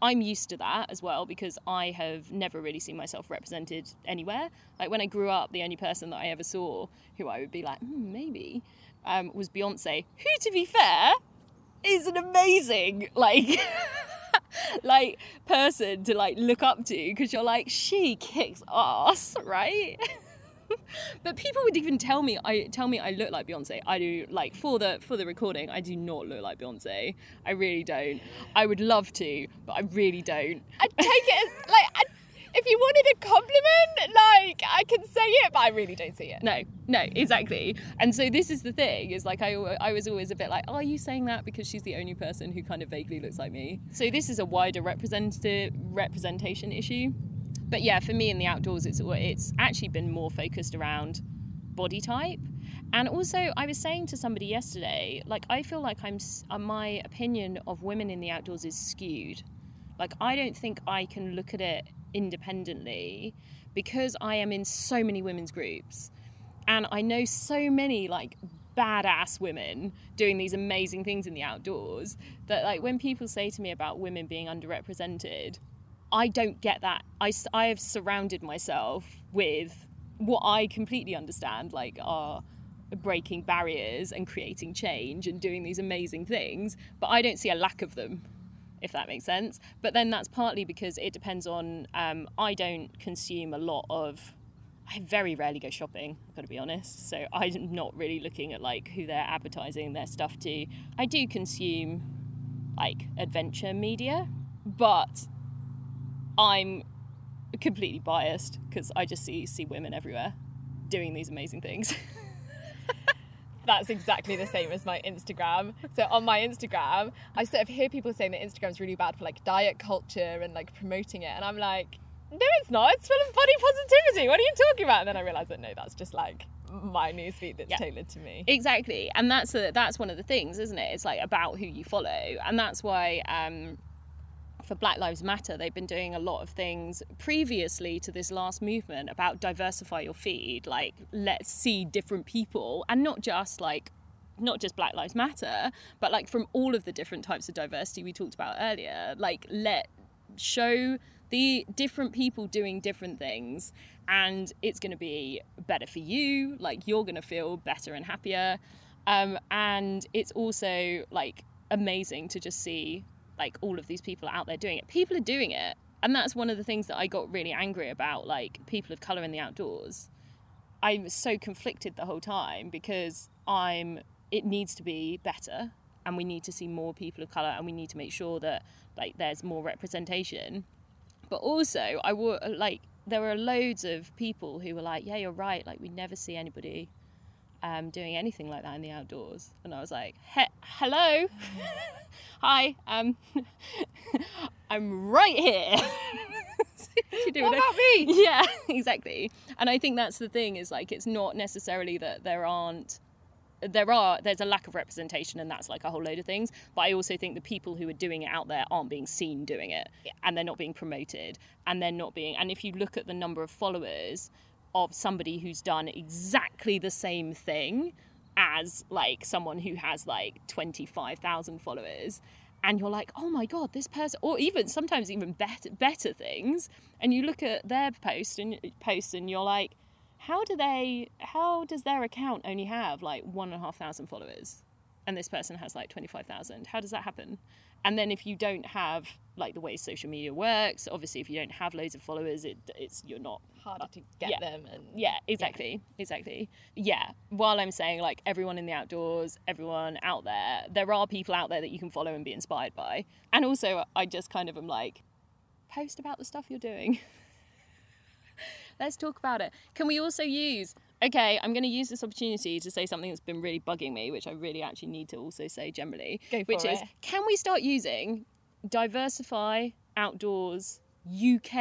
i'm used to that as well because i have never really seen myself represented anywhere. Like when i grew up the only person that i ever saw who i would be like hmm, maybe um, was beyonce who to be fair is an amazing like like person to like look up to because you're like she kicks ass right but people would even tell me I tell me I look like Beyonce. I do like for the for the recording. I do not look like Beyonce. I really don't. I would love to, but I really don't. I'd take it like, I'd, if you wanted a compliment, like, I can say it, but I really don't see it. No, no, exactly. And so this is the thing is like I I was always a bit like, are you saying that because she's the only person who kind of vaguely looks like me? So this is a wider representative representation issue. But yeah, for me in the outdoors, it's it's actually been more focused around body type. And also, I was saying to somebody yesterday, like I feel like I'm uh, my opinion of women in the outdoors is skewed. Like I don't think I can look at it independently because I am in so many women's groups and I know so many like badass women doing these amazing things in the outdoors that like when people say to me about women being underrepresented i don't get that I, I have surrounded myself with what i completely understand like are breaking barriers and creating change and doing these amazing things but i don't see a lack of them if that makes sense but then that's partly because it depends on um, i don't consume a lot of I very rarely go shopping, I've got to be honest. So I'm not really looking at like who they're advertising their stuff to. I do consume like adventure media, but I'm completely biased because I just see see women everywhere doing these amazing things. That's exactly the same as my Instagram. So on my Instagram, I sort of hear people saying that Instagram's really bad for like diet culture and like promoting it, and I'm like, no, it's not. It's full of body positivity. What are you talking about? And then I realised that no, that's just like my newsfeed that's Yeah. tailored to me. Exactly, and that's a, that's one of the things, isn't it? It's like about who you follow, and that's why um, for Black Lives Matter, they've been doing a lot of things previously to this last movement about diversify your feed, like let's see different people, and not just like not just Black Lives Matter, but like from all of the different types of diversity we talked about earlier. Like let show the different people doing different things and it's going to be better for you like you're going to feel better and happier um, and it's also like amazing to just see like all of these people out there doing it. People are doing it. And that's one of the things that i got really angry about like people of color in the outdoors. I'm so conflicted the whole time because i'm it needs to be better and we need to see more people of color and we need to make sure that like there's more representation. But also i were like there were loads of people who were like yeah you're right. Like we never see anybody um, doing anything like that in the outdoors and i was like he- hello hi um i'm right here What it. about me? yeah exactly and i think that's the thing is like it's not necessarily that there aren't there are there's a lack of representation and that's like a whole load of things but i also think the people who are doing it out there aren't being seen doing it Yeah. and they're not being promoted and they're not being and if you look at the number of followers of somebody who's done exactly the same thing as like someone who has like 25,000 followers. And you're like oh my god this person or even sometimes even better better things. And you look at their post and posts and you're like how do they how does their account only have like one and a half thousand followers? And this person has like 25,000 how does that happen? And then if you don't have like the way social media works. Obviously if you don't have loads of followers it, it's you're not Harder to get Yeah. them and yeah exactly exactly. Yeah while i'm saying like everyone in the outdoors everyone out there there are people out there that you can follow and be inspired by. And also i just kind of am like post about the stuff you're doing. Let's talk about it. Can we also use okay i'm going to use this opportunity to say something that's been really bugging me which i really actually need to also say generally Go for which is can we start using diversify outdoors uk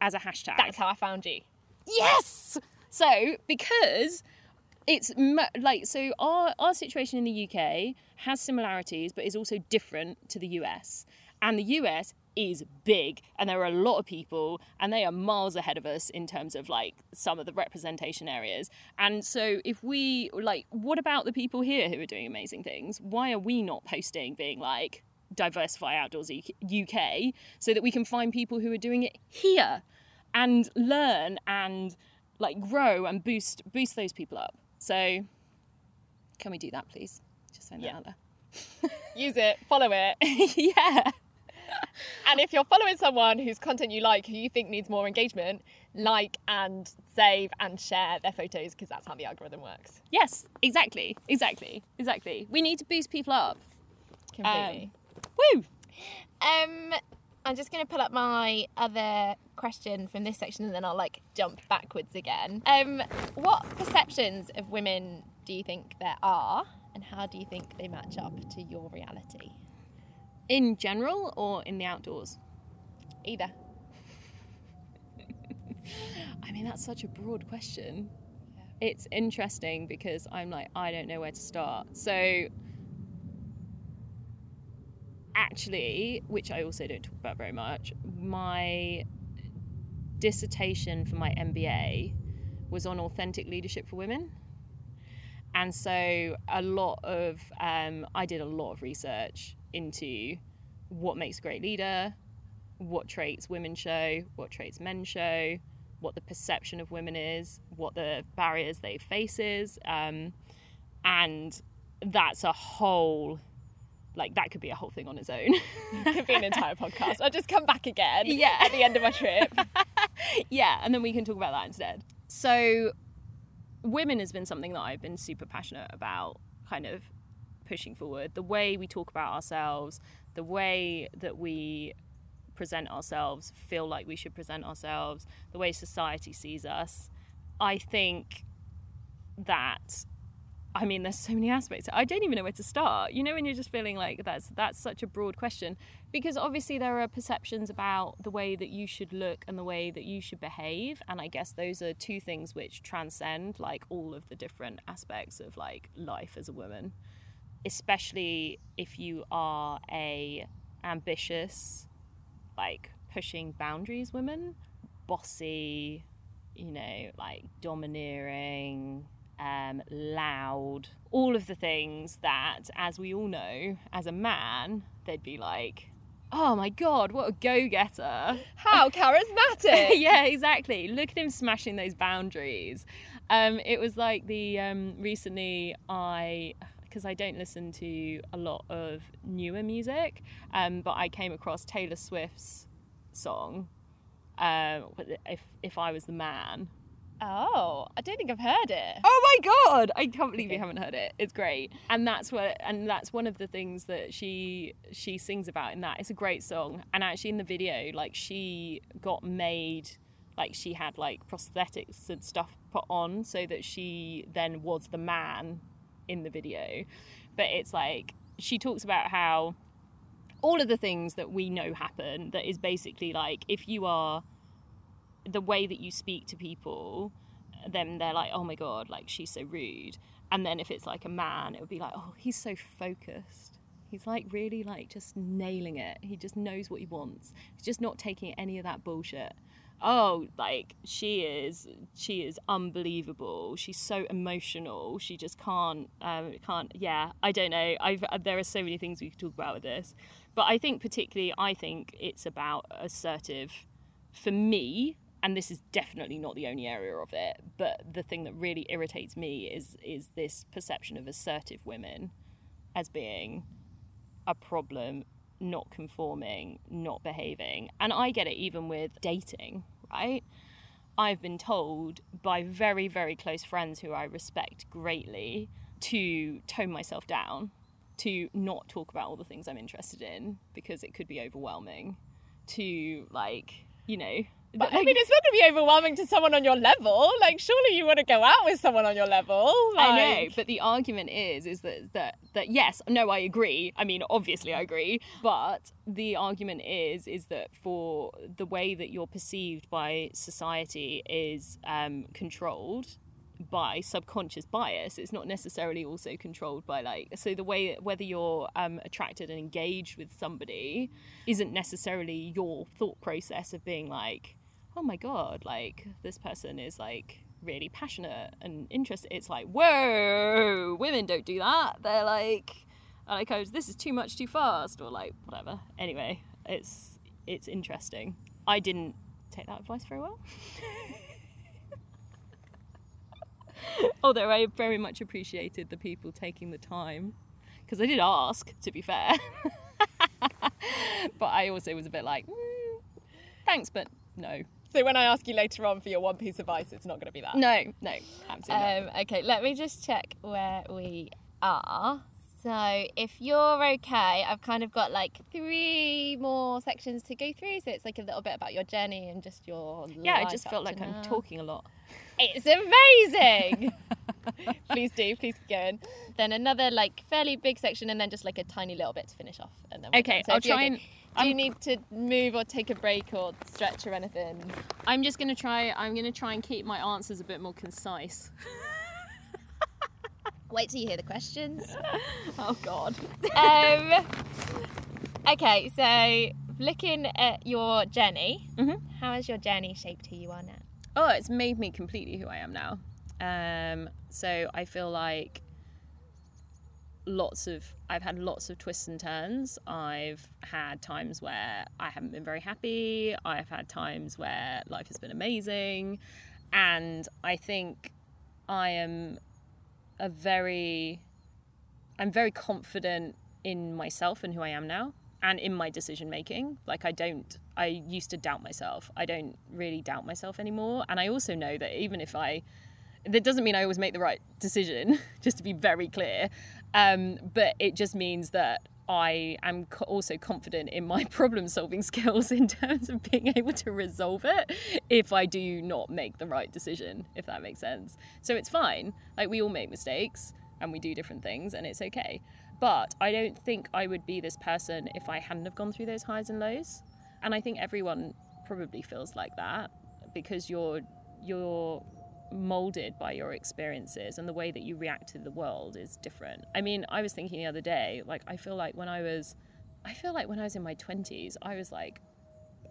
as a hashtag That's how I found you. Yes. So because it's like so our our situation in the UK has similarities but is also different to the US. And the US is big and there are a lot of people and they are miles ahead of us in terms of like some of the representation areas. And so if we like what about the people here who are doing amazing things? Why are we not posting being like diversify outdoors UK so that we can find people who are doing it here and learn and like grow and boost boost those people up. So can we do that please? Just saying Yeah. that out there. Use it, follow it. yeah. And if you're following someone whose content you like, who you think needs more engagement, like and save and share their photos because that's how the algorithm works. Yes, exactly. Exactly. Exactly. We need to boost people up. Completely. Um, Woo! Um, I'm just going to pull up my other question from this section and then I'll like jump backwards again. Um, what perceptions of women do you think there are and how do you think they match up to your reality? In general or in the outdoors? Either. I mean, that's such a broad question. It's interesting because I'm like, I don't know where to start. So, actually, which I also don't talk about very much, my dissertation for my MBA was on authentic leadership for women. And so a lot of um, I did a lot of research into what makes a great leader, what traits women show, what traits men show, what the perception of women is, what the barriers they faces, um, and that's a whole like that could be a whole thing on its own. Could be an entire podcast. I'll just come back again. Yeah. At the end of my trip. yeah, and then we can talk about that instead. So, women has been something that I've been super passionate about, kind of pushing forward. The way we talk about ourselves, the way that we present ourselves, feel like we should present ourselves, the way society sees us. I think that I mean, there's so many aspects. I don't even know where to start. You know, when you're just feeling like that's that's such a broad question, because obviously there are perceptions about the way that you should look and the way that you should behave, and I guess those are two things which transcend like all of the different aspects of like life as a woman, especially if you are a ambitious, like pushing boundaries woman, bossy, you know, like domineering um, loud, all of the things that, as we all know, as a man, they'd be like, oh my god, what a go getter. How charismatic. yeah, exactly. Look at him smashing those boundaries. Um, it was like the um, recently I because I don't listen to a lot of newer music, um, but I came across Taylor Swift's song, uh, "If If I Was the Man," Oh, I don't think I've heard it. Oh my god! I can't believe you haven't heard it. It's great, and that's what, and that's one of the things that she she sings about in that. It's a great song, and actually in the video, like she got made, like she had like prosthetics and stuff put on so that she then was the man in the video. But it's like she talks about how all of the things that we know happen. That is basically like if you are the way that you speak to people, then they're like, oh my god, like she's so rude. And then if it's like a man, it would be like, oh, he's so focused. He's like really like just nailing it. He just knows what he wants. He's just not taking any of that bullshit. Oh, like she is, she is unbelievable. She's so emotional. She just can't, um, can't. Yeah, I don't know. I've there are so many things we could talk about with this, but I think particularly, I think it's about assertive. For me, and this is definitely not the only area of it but the thing that really irritates me is is this perception of assertive women as being a problem not conforming not behaving. And i get it even with dating right? I've been told by very very close friends who i respect greatly to tone myself down to not talk about all the things i'm interested in because it could be overwhelming to like you know but, I mean, it's not going to be overwhelming to someone on your level. Like, surely you want to go out with someone on your level. Like... I know, but the argument is, is that that that yes, no, I agree. I mean, obviously, I agree. But the argument is, is that for the way that you're perceived by society is um, controlled by subconscious bias it's not necessarily also controlled by like so the way whether you're um, attracted and engaged with somebody isn't necessarily your thought process of being like oh my god, like this person is like really passionate and interested. It's like, whoa, women don't do that. They're like, like, oh, this is too much too fast, or like whatever. Anyway, it's it's interesting. I didn't take that advice very well. Although I very much appreciated the people taking the time, because I did ask, to be fair. but I also was a bit like, mm, thanks, but no. So when I ask you later on for your one piece of advice, it's not going to be that. No, no, absolutely. Um, okay, let me just check where we are. So if you're okay, I've kind of got like three more sections to go through. So it's like a little bit about your journey and just your yeah. I just felt like I'm talking a lot. It's amazing. please do, please keep going. Then another like fairly big section, and then just like a tiny little bit to finish off. And then okay, so I'll try and do you need to move or take a break or stretch or anything? I'm just gonna try. I'm gonna try and keep my answers a bit more concise. Wait till you hear the questions. oh God. um. Okay, so looking at your journey, mm-hmm. how has your journey shaped who you are now? Oh, it's made me completely who I am now. Um, so I feel like lots of I've had lots of twists and turns. I've had times where I haven't been very happy. I've had times where life has been amazing. And I think I am a very I'm very confident in myself and who I am now and in my decision making. Like I don't I used to doubt myself. I don't really doubt myself anymore. And I also know that even if I that doesn't mean I always make the right decision, just to be very clear. Um, but it just means that I am also confident in my problem solving skills in terms of being able to resolve it if I do not make the right decision, if that makes sense. So it's fine. Like we all make mistakes and we do different things and it's okay. But I don't think I would be this person if I hadn't have gone through those highs and lows. And I think everyone probably feels like that because you're you're molded by your experiences and the way that you react to the world is different. I mean, I was thinking the other day, like I feel like when I was I feel like when I was in my 20s, I was like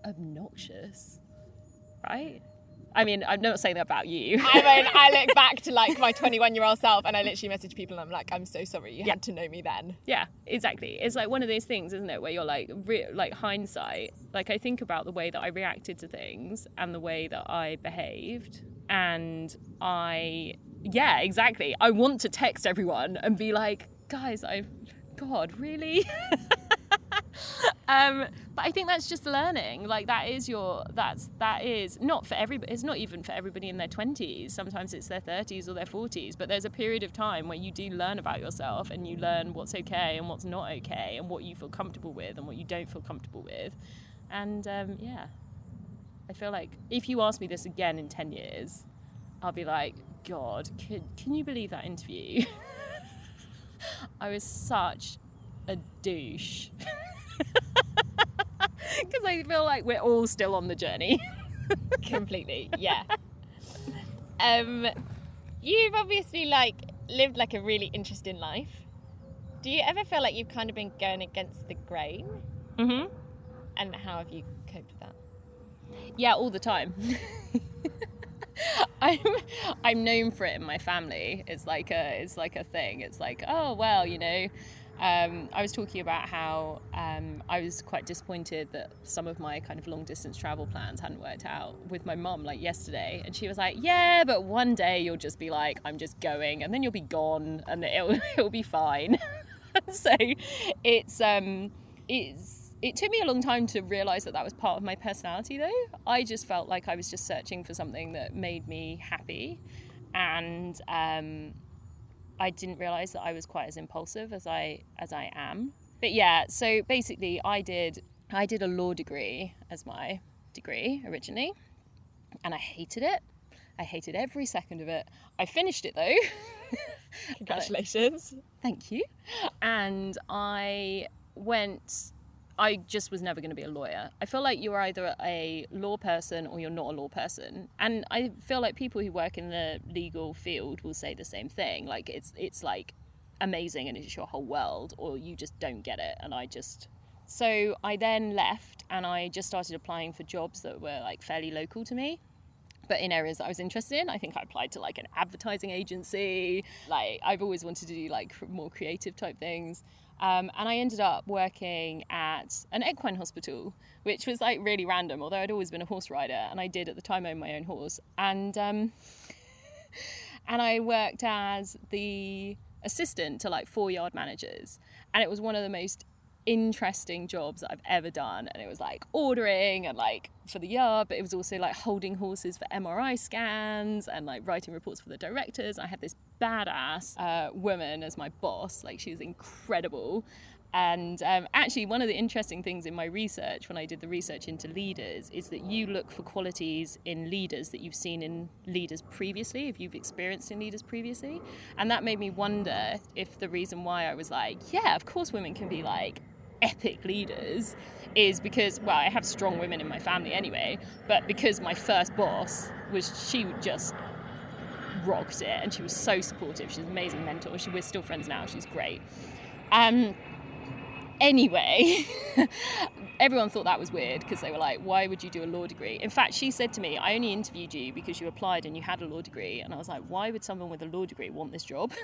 obnoxious. Right? I mean, I'm not saying that about you. I mean, I look back to like my 21 year old self and I literally message people and I'm like, I'm so sorry you Yeah. had to know me then. Yeah, exactly. It's like one of those things, isn't it, where you're like, re- like hindsight. Like I think about the way that I reacted to things and the way that I behaved, and I, yeah, exactly. I want to text everyone and be like, guys, I, God, really. um, but I think that's just learning. Like that is your that's that is not for everybody. It's not even for everybody in their twenties. Sometimes it's their thirties or their forties. But there's a period of time where you do learn about yourself and you learn what's okay and what's not okay and what you feel comfortable with and what you don't feel comfortable with. And um, yeah, I feel like if you ask me this again in ten years, I'll be like, God, can can you believe that interview? I was such a douche. Because I feel like we're all still on the journey. Completely, yeah. Um, you've obviously like lived like a really interesting life. Do you ever feel like you've kind of been going against the grain? Mm-hmm. And how have you coped with that? Yeah, all the time. I'm I'm known for it in my family. It's like a it's like a thing. It's like oh well, you know. Um, I was talking about how um, I was quite disappointed that some of my kind of long distance travel plans hadn't worked out with my mum like yesterday, and she was like, "Yeah, but one day you'll just be like, I'm just going, and then you'll be gone, and it'll it'll be fine." so it's um it's it took me a long time to realize that that was part of my personality though. I just felt like i was just searching for something that made me happy. And um, i didn't realize that i was quite as impulsive as i as i am. But yeah so basically i did i did a law degree as my degree originally and i hated it. I hated every second of it. I finished it though. Congratulations. Thank you. And I went, I just was never going to be a lawyer. I feel like you're either a law person or you're not a law person. And I feel like people who work in the legal field will say the same thing. Like it's, it's like amazing and it's your whole world, or you just don't get it. And I just, so I then left and I just started applying for jobs that were like fairly local to me but in areas that I was interested in. I think I applied to like an advertising agency. Like I've always wanted to do like more creative type things. Um, and I ended up working at an equine hospital, which was like really random, although I'd always been a horse rider and I did at the time own my own horse. And um, and I worked as the assistant to like four yard managers. And it was one of the most interesting jobs that I've ever done. And it was like ordering and like for the yard, but it was also like holding horses for MRI scans and like writing reports for the directors. I had this badass uh, woman as my boss, like she was incredible. And um, actually, one of the interesting things in my research, when I did the research into leaders, is that you look for qualities in leaders that you've seen in leaders previously, if you've experienced in leaders previously. And that made me wonder if the reason why I was like, yeah, of course, women can be like epic leaders is because well I have strong women in my family anyway but because my first boss was she just rocked it and she was so supportive. She's an amazing mentor. She we're still friends now. She's great. Um anyway everyone thought that was weird because they were like why would you do a law degree? In fact she said to me I only interviewed you because you applied and you had a law degree. And I was like why would someone with a law degree want this job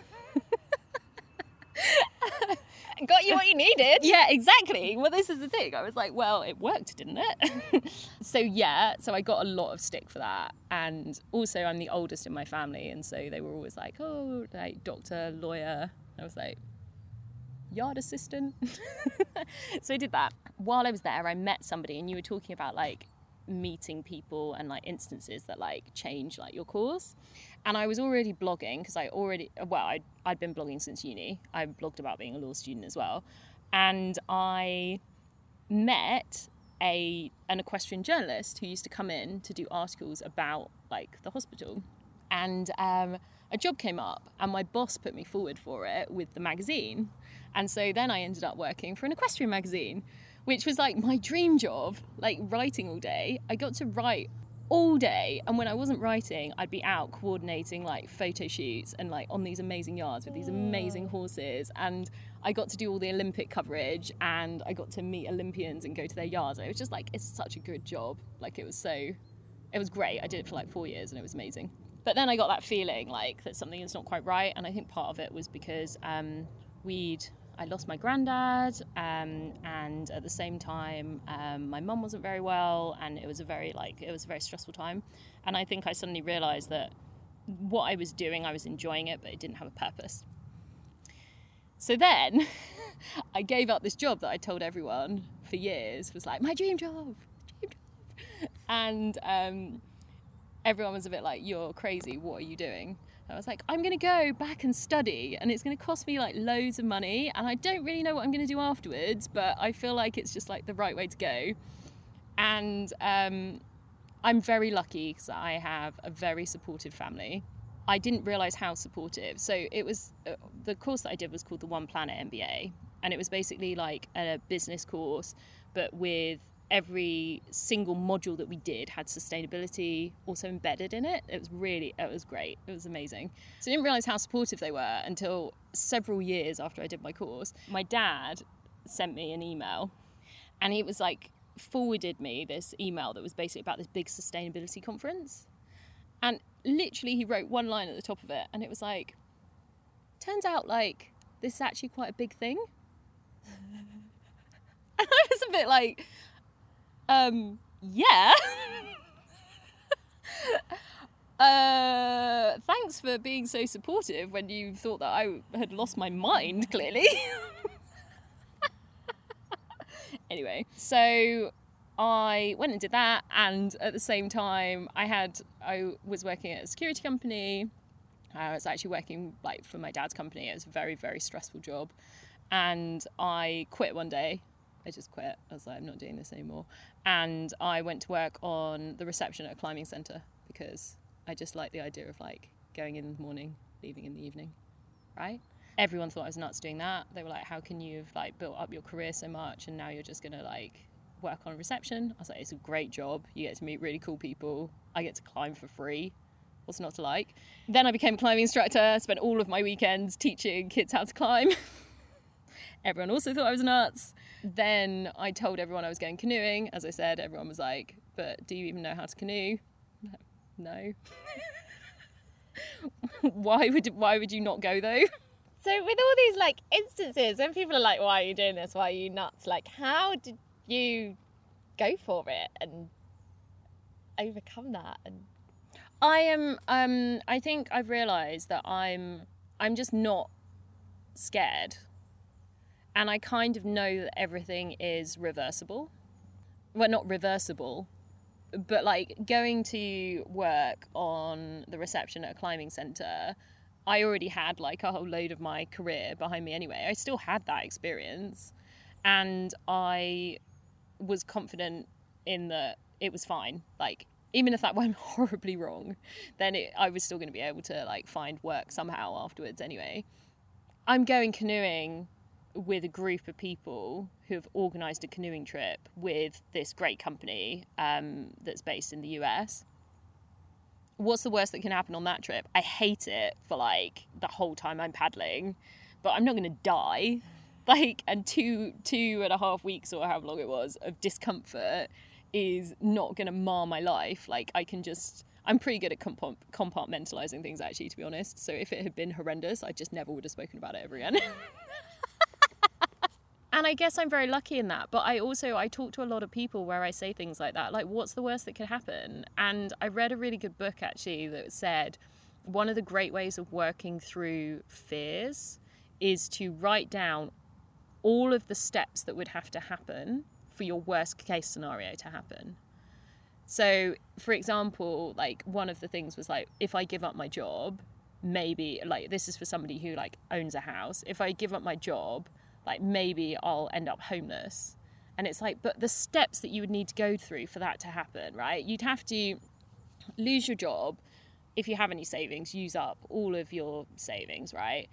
got you what you needed. yeah, exactly. Well, this is the thing. I was like, well, it worked, didn't it? so, yeah, so I got a lot of stick for that. And also, I'm the oldest in my family. And so they were always like, oh, like doctor, lawyer. I was like, yard assistant. so I did that. While I was there, I met somebody, and you were talking about like meeting people and like instances that like change like your course and i was already blogging because i already well I'd, I'd been blogging since uni. I blogged about being a law student as well. And i met a an equestrian journalist who used to come in to do articles about like the hospital. And um, a job came up and my boss put me forward for it with the magazine. And so then i ended up working for an equestrian magazine which was like my dream job, like writing all day. I got to write all day, and when I wasn't writing, I'd be out coordinating like photo shoots and like on these amazing yards with these amazing horses. And I got to do all the Olympic coverage, and I got to meet Olympians and go to their yards. it was just like it's such a good job. Like it was so, it was great. I did it for like four years, and it was amazing. But then I got that feeling like that something is not quite right, and I think part of it was because um, we'd I lost my granddad, um, and at the same time, um, my mum wasn't very well, and it was a very like it was a very stressful time. And I think I suddenly realised that what I was doing, I was enjoying it, but it didn't have a purpose. So then, I gave up this job that I told everyone for years was like my dream job, dream job, and um, everyone was a bit like, "You're crazy. What are you doing?" I was like, I'm going to go back and study, and it's going to cost me like loads of money, and I don't really know what I'm going to do afterwards, but I feel like it's just like the right way to go. And um, I'm very lucky because I have a very supportive family. I didn't realize how supportive. So it was uh, the course that I did was called the One Planet MBA, and it was basically like a business course, but with every single module that we did had sustainability also embedded in it. It was really, it was great. It was amazing. So I didn't realize how supportive they were until several years after I did my course. My dad sent me an email and he was like, forwarded me this email that was basically about this big sustainability conference. And literally, he wrote one line at the top of it, and it was like, turns out like this is actually quite a big thing. and I was a bit like, um, yeah. uh, thanks for being so supportive when you thought that I had lost my mind, clearly. anyway, so I went and did that, and at the same time, I had I was working at a security company. I was actually working like for my dad's company. It was a very very stressful job, and I quit one day I just quit. I was like, I'm not doing this anymore. And I went to work on the reception at a climbing centre because I just like the idea of like going in the morning, leaving in the evening, right? Everyone thought I was nuts doing that. They were like, how can you have like built up your career so much and now you're just gonna like work on reception? I was like, it's a great job. You get to meet really cool people. I get to climb for free. What's not to like? Then I became a climbing instructor, spent all of my weekends teaching kids how to climb. Everyone also thought I was nuts. Then I told everyone I was going canoeing. As I said, everyone was like, But do you even know how to canoe? No. why would why would you not go though? So with all these like instances when people are like, Why are you doing this? Why are you nuts? Like how did you go for it and overcome that and I am um I think I've realised that I'm I'm just not scared and I kind of know that everything is reversible. Well, not reversible, but like going to work on the reception at a climbing centre, I already had like a whole load of my career behind me anyway. I still had that experience, and I was confident in that it was fine. Like even if that went horribly wrong, then it, I was still going to be able to like find work somehow afterwards anyway. I'm going canoeing with a group of people who have organised a canoeing trip with this great company um, that's based in the US. What's the worst that can happen on that trip? I hate it for like the whole time I'm paddling, but I'm not going to die. Like, and two two and a half weeks or however long it was of discomfort is not going to mar my life. Like, I can just. I'm pretty good at compartmentalizing things, actually, to be honest. So if it had been horrendous, I just never would have spoken about it ever again. and I guess I'm very lucky in that. But I also I talk to a lot of people where I say things like that, like what's the worst that could happen? And I read a really good book actually that said one of the great ways of working through fears is to write down all of the steps that would have to happen for your worst case scenario to happen. So, for example, like one of the things was like if I give up my job, maybe like this is for somebody who like owns a house, if I give up my job, like maybe I'll end up homeless. And it's like, but the steps that you would need to go through for that to happen, right? You'd have to lose your job. If you have any savings, use up all of your savings, right?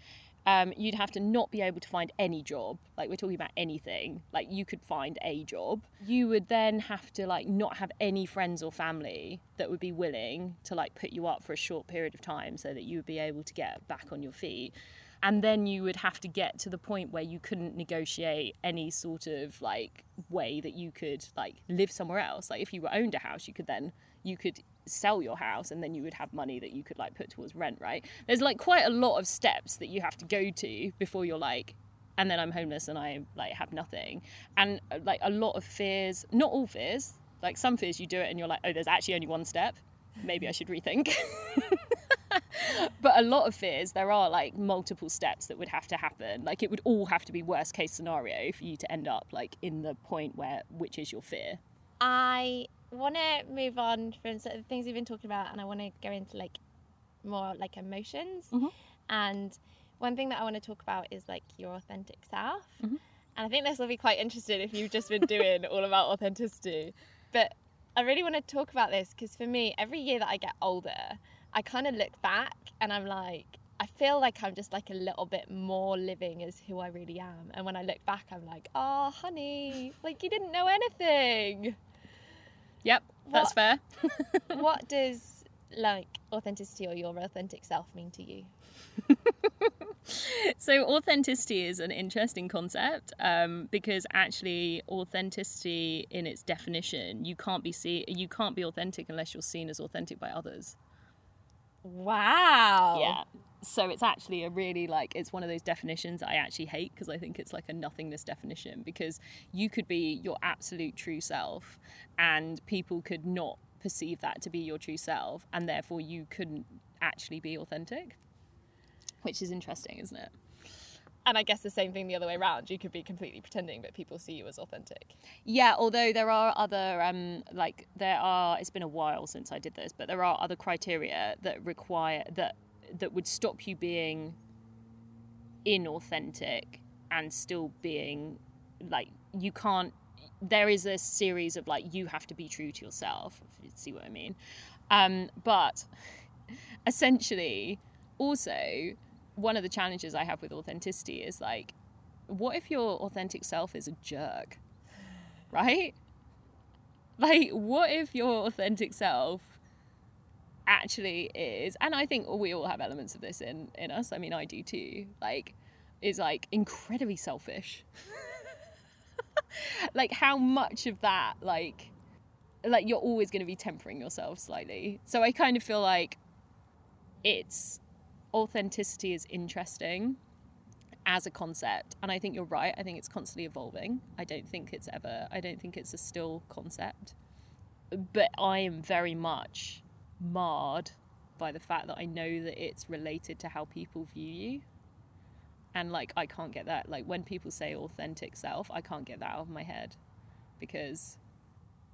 Um, you'd have to not be able to find any job. Like we're talking about anything. Like you could find a job. You would then have to like not have any friends or family that would be willing to like put you up for a short period of time so that you would be able to get back on your feet and then you would have to get to the point where you couldn't negotiate any sort of like way that you could like live somewhere else. Like if you were owned a house you could then you could sell your house and then you would have money that you could like put towards rent right? There's like quite a lot of steps that you have to go to before you're like and then i'm homeless and i like have nothing. And uh, like a lot of fears not all fears like some fears you do it and you're like oh there's actually only one step maybe i should rethink but a lot of fears, there are like multiple steps that would have to happen. Like it would all have to be worst case scenario for you to end up like in the point where which is your fear. I want to move on from sort of the things we've been talking about, and I want to go into like more like emotions. Mm-hmm. And one thing that I want to talk about is like your authentic self. Mm-hmm. And I think this will be quite interesting if you've just been doing all about authenticity. But I really want to talk about this because for me, every year that I get older, I kind of look back and I'm like, I feel like I'm just like a little bit more living as who I really am. And when I look back, I'm like, oh, honey, like you didn't know anything. Yep, that's fair. what does like authenticity or your authentic self mean to you? so authenticity is an interesting concept um, because actually authenticity in its definition you can't be see you can't be authentic unless you're seen as authentic by others Wow. Yeah. So it's actually a really like it's one of those definitions I actually hate because I think it's like a nothingness definition because you could be your absolute true self and people could not perceive that to be your true self and therefore you couldn't actually be authentic. Which is interesting, isn't it? And I guess the same thing the other way around. You could be completely pretending, but people see you as authentic. Yeah, although there are other, um, like, there are, it's been a while since I did this, but there are other criteria that require, that, that would stop you being inauthentic and still being, like, you can't, there is a series of, like, you have to be true to yourself, see what I mean. Um, but essentially, also, one of the challenges I have with authenticity is like, what if your authentic self is a jerk? Right? Like, what if your authentic self actually is, and I think we all have elements of this in, in us, I mean, I do too, like, is like incredibly selfish. like, how much of that, like, like you're always going to be tempering yourself slightly. So I kind of feel like it's authenticity is interesting as a concept and i think you're right i think it's constantly evolving i don't think it's ever i don't think it's a still concept but i am very much marred by the fact that i know that it's related to how people view you and like i can't get that like when people say authentic self i can't get that out of my head because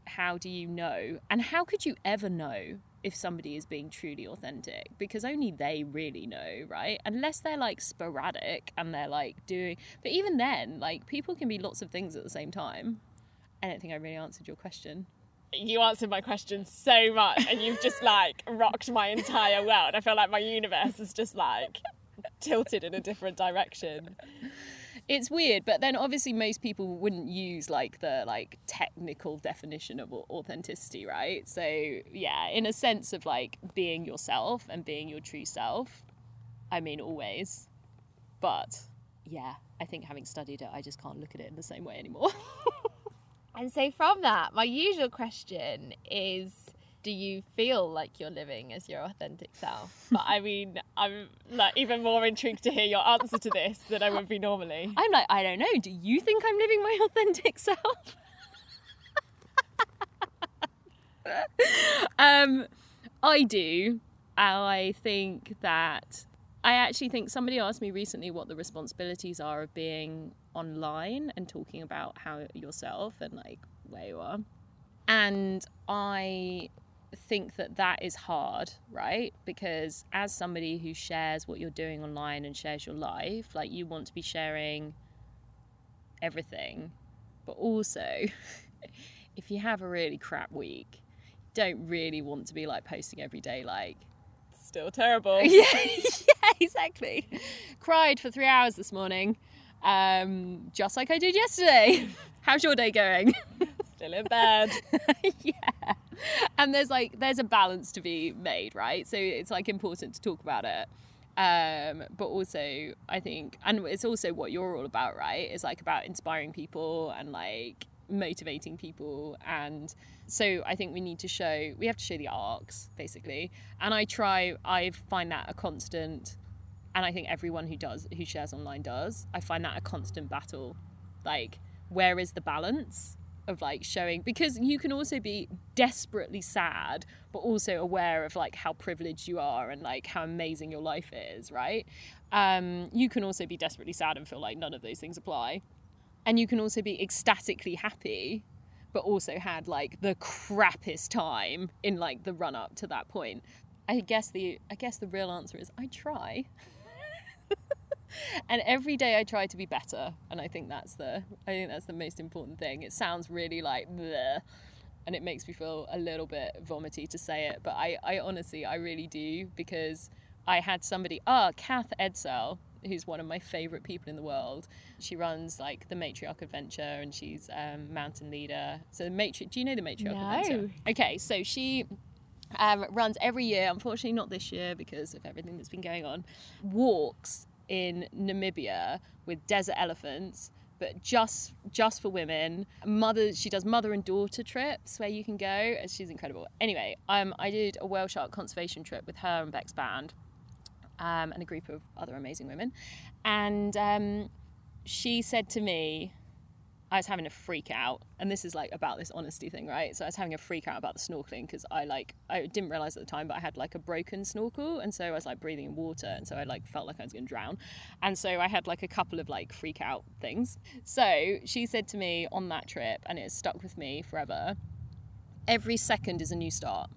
how do you know and how could you ever know if somebody is being truly authentic because only they really know, right? Unless they're like sporadic and they're like doing, but even then, like people can be lots of things at the same time. I don't think I really answered your question. You answered my question so much and you've just like rocked my entire world. I feel like my universe is just like tilted in a different direction. It's weird but then obviously most people wouldn't use like the like technical definition of authenticity right? So yeah in a sense of like being yourself and being your true self i mean always. But yeah i think having studied it i just can't look at it in the same way anymore. And so from that my usual question is do you feel like you're living as your authentic self? But I mean, I'm like even more intrigued to hear your answer to this than I would be normally. I'm like, I don't know. Do you think I'm living my authentic self? um, I do. I think that I actually think somebody asked me recently what the responsibilities are of being online and talking about how yourself and like where you are. And I think that that is hard, right? Because as somebody who shares what you're doing online and shares your life, like you want to be sharing everything. But also, if you have a really crap week, don't really want to be like posting every day, like, Still terrible. yeah, yeah, exactly. Cried for three hours this morning, um, just like I did yesterday. How's your day going? Still in bed. yeah. And there's like there's a balance to be made, right? So it's like important to talk about it. Um, but also I think and it's also what you're all about, right? It's like about inspiring people and like motivating people and so I think we need to show we have to show the arcs basically. And I try I find that a constant and I think everyone who does who shares online does. I find that a constant battle. Like where is the balance? Of like showing because you can also be desperately sad but also aware of like how privileged you are and like how amazing your life is right? Um, you can also be desperately sad and feel like none of those things apply. And you can also be ecstatically happy but also had like the crappiest time in like the run up to that point. I guess the i guess the real answer is i try and every day I try to be better, and I think that's the I think that's the most important thing. It sounds really like bleh, and it makes me feel a little bit vomity to say it, but I, I honestly I really do because I had somebody ah Kath Edsel who's one of my favorite people in the world. She runs like the Matriarch Adventure and she's um, mountain leader. So the Matri- do you know the Matriarch No. Adventure? Okay, so she um, runs every year, unfortunately not this year because of everything that's been going on, walks in Namibia with desert elephants. But just just for women, mother she does mother and daughter trips where you can go, and she's incredible. Anyway, um, I did a whale shark conservation trip with her and Bex Band, um, and a group of other amazing women, and um, she said to me, I was having a freak out, and this is like about this honesty thing, right? So I was having a freak out about the snorkeling because I like I didn't realize at the time, but I had like a broken snorkel, and so I was like breathing in water, and so I like felt like I was going to drown, and so I had like a couple of like freak out things. So she said to me on that trip, and it stuck with me forever. Every second is a new start.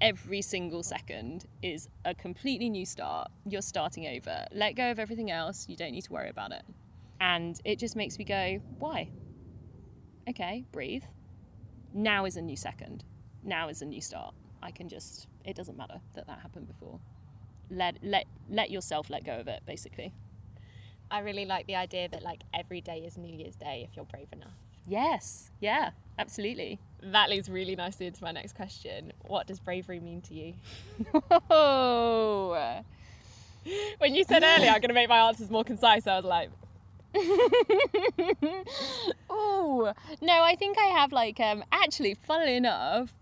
Every single second is a completely new start. You're starting over. Let go of everything else. You don't need to worry about it. And it just makes me go, why? Okay, breathe. Now is a new second. Now is a new start. I can just, it doesn't matter that that happened before. Let, let, let yourself let go of it, basically. I really like the idea that like every day is New Year's Day if you're brave enough. Yes, yeah, absolutely. That leads really nicely into my next question. What does bravery mean to you? Oh, When you said earlier I'm going to make my answers more concise, I was like, oh no, I think I have like um actually, funnily enough,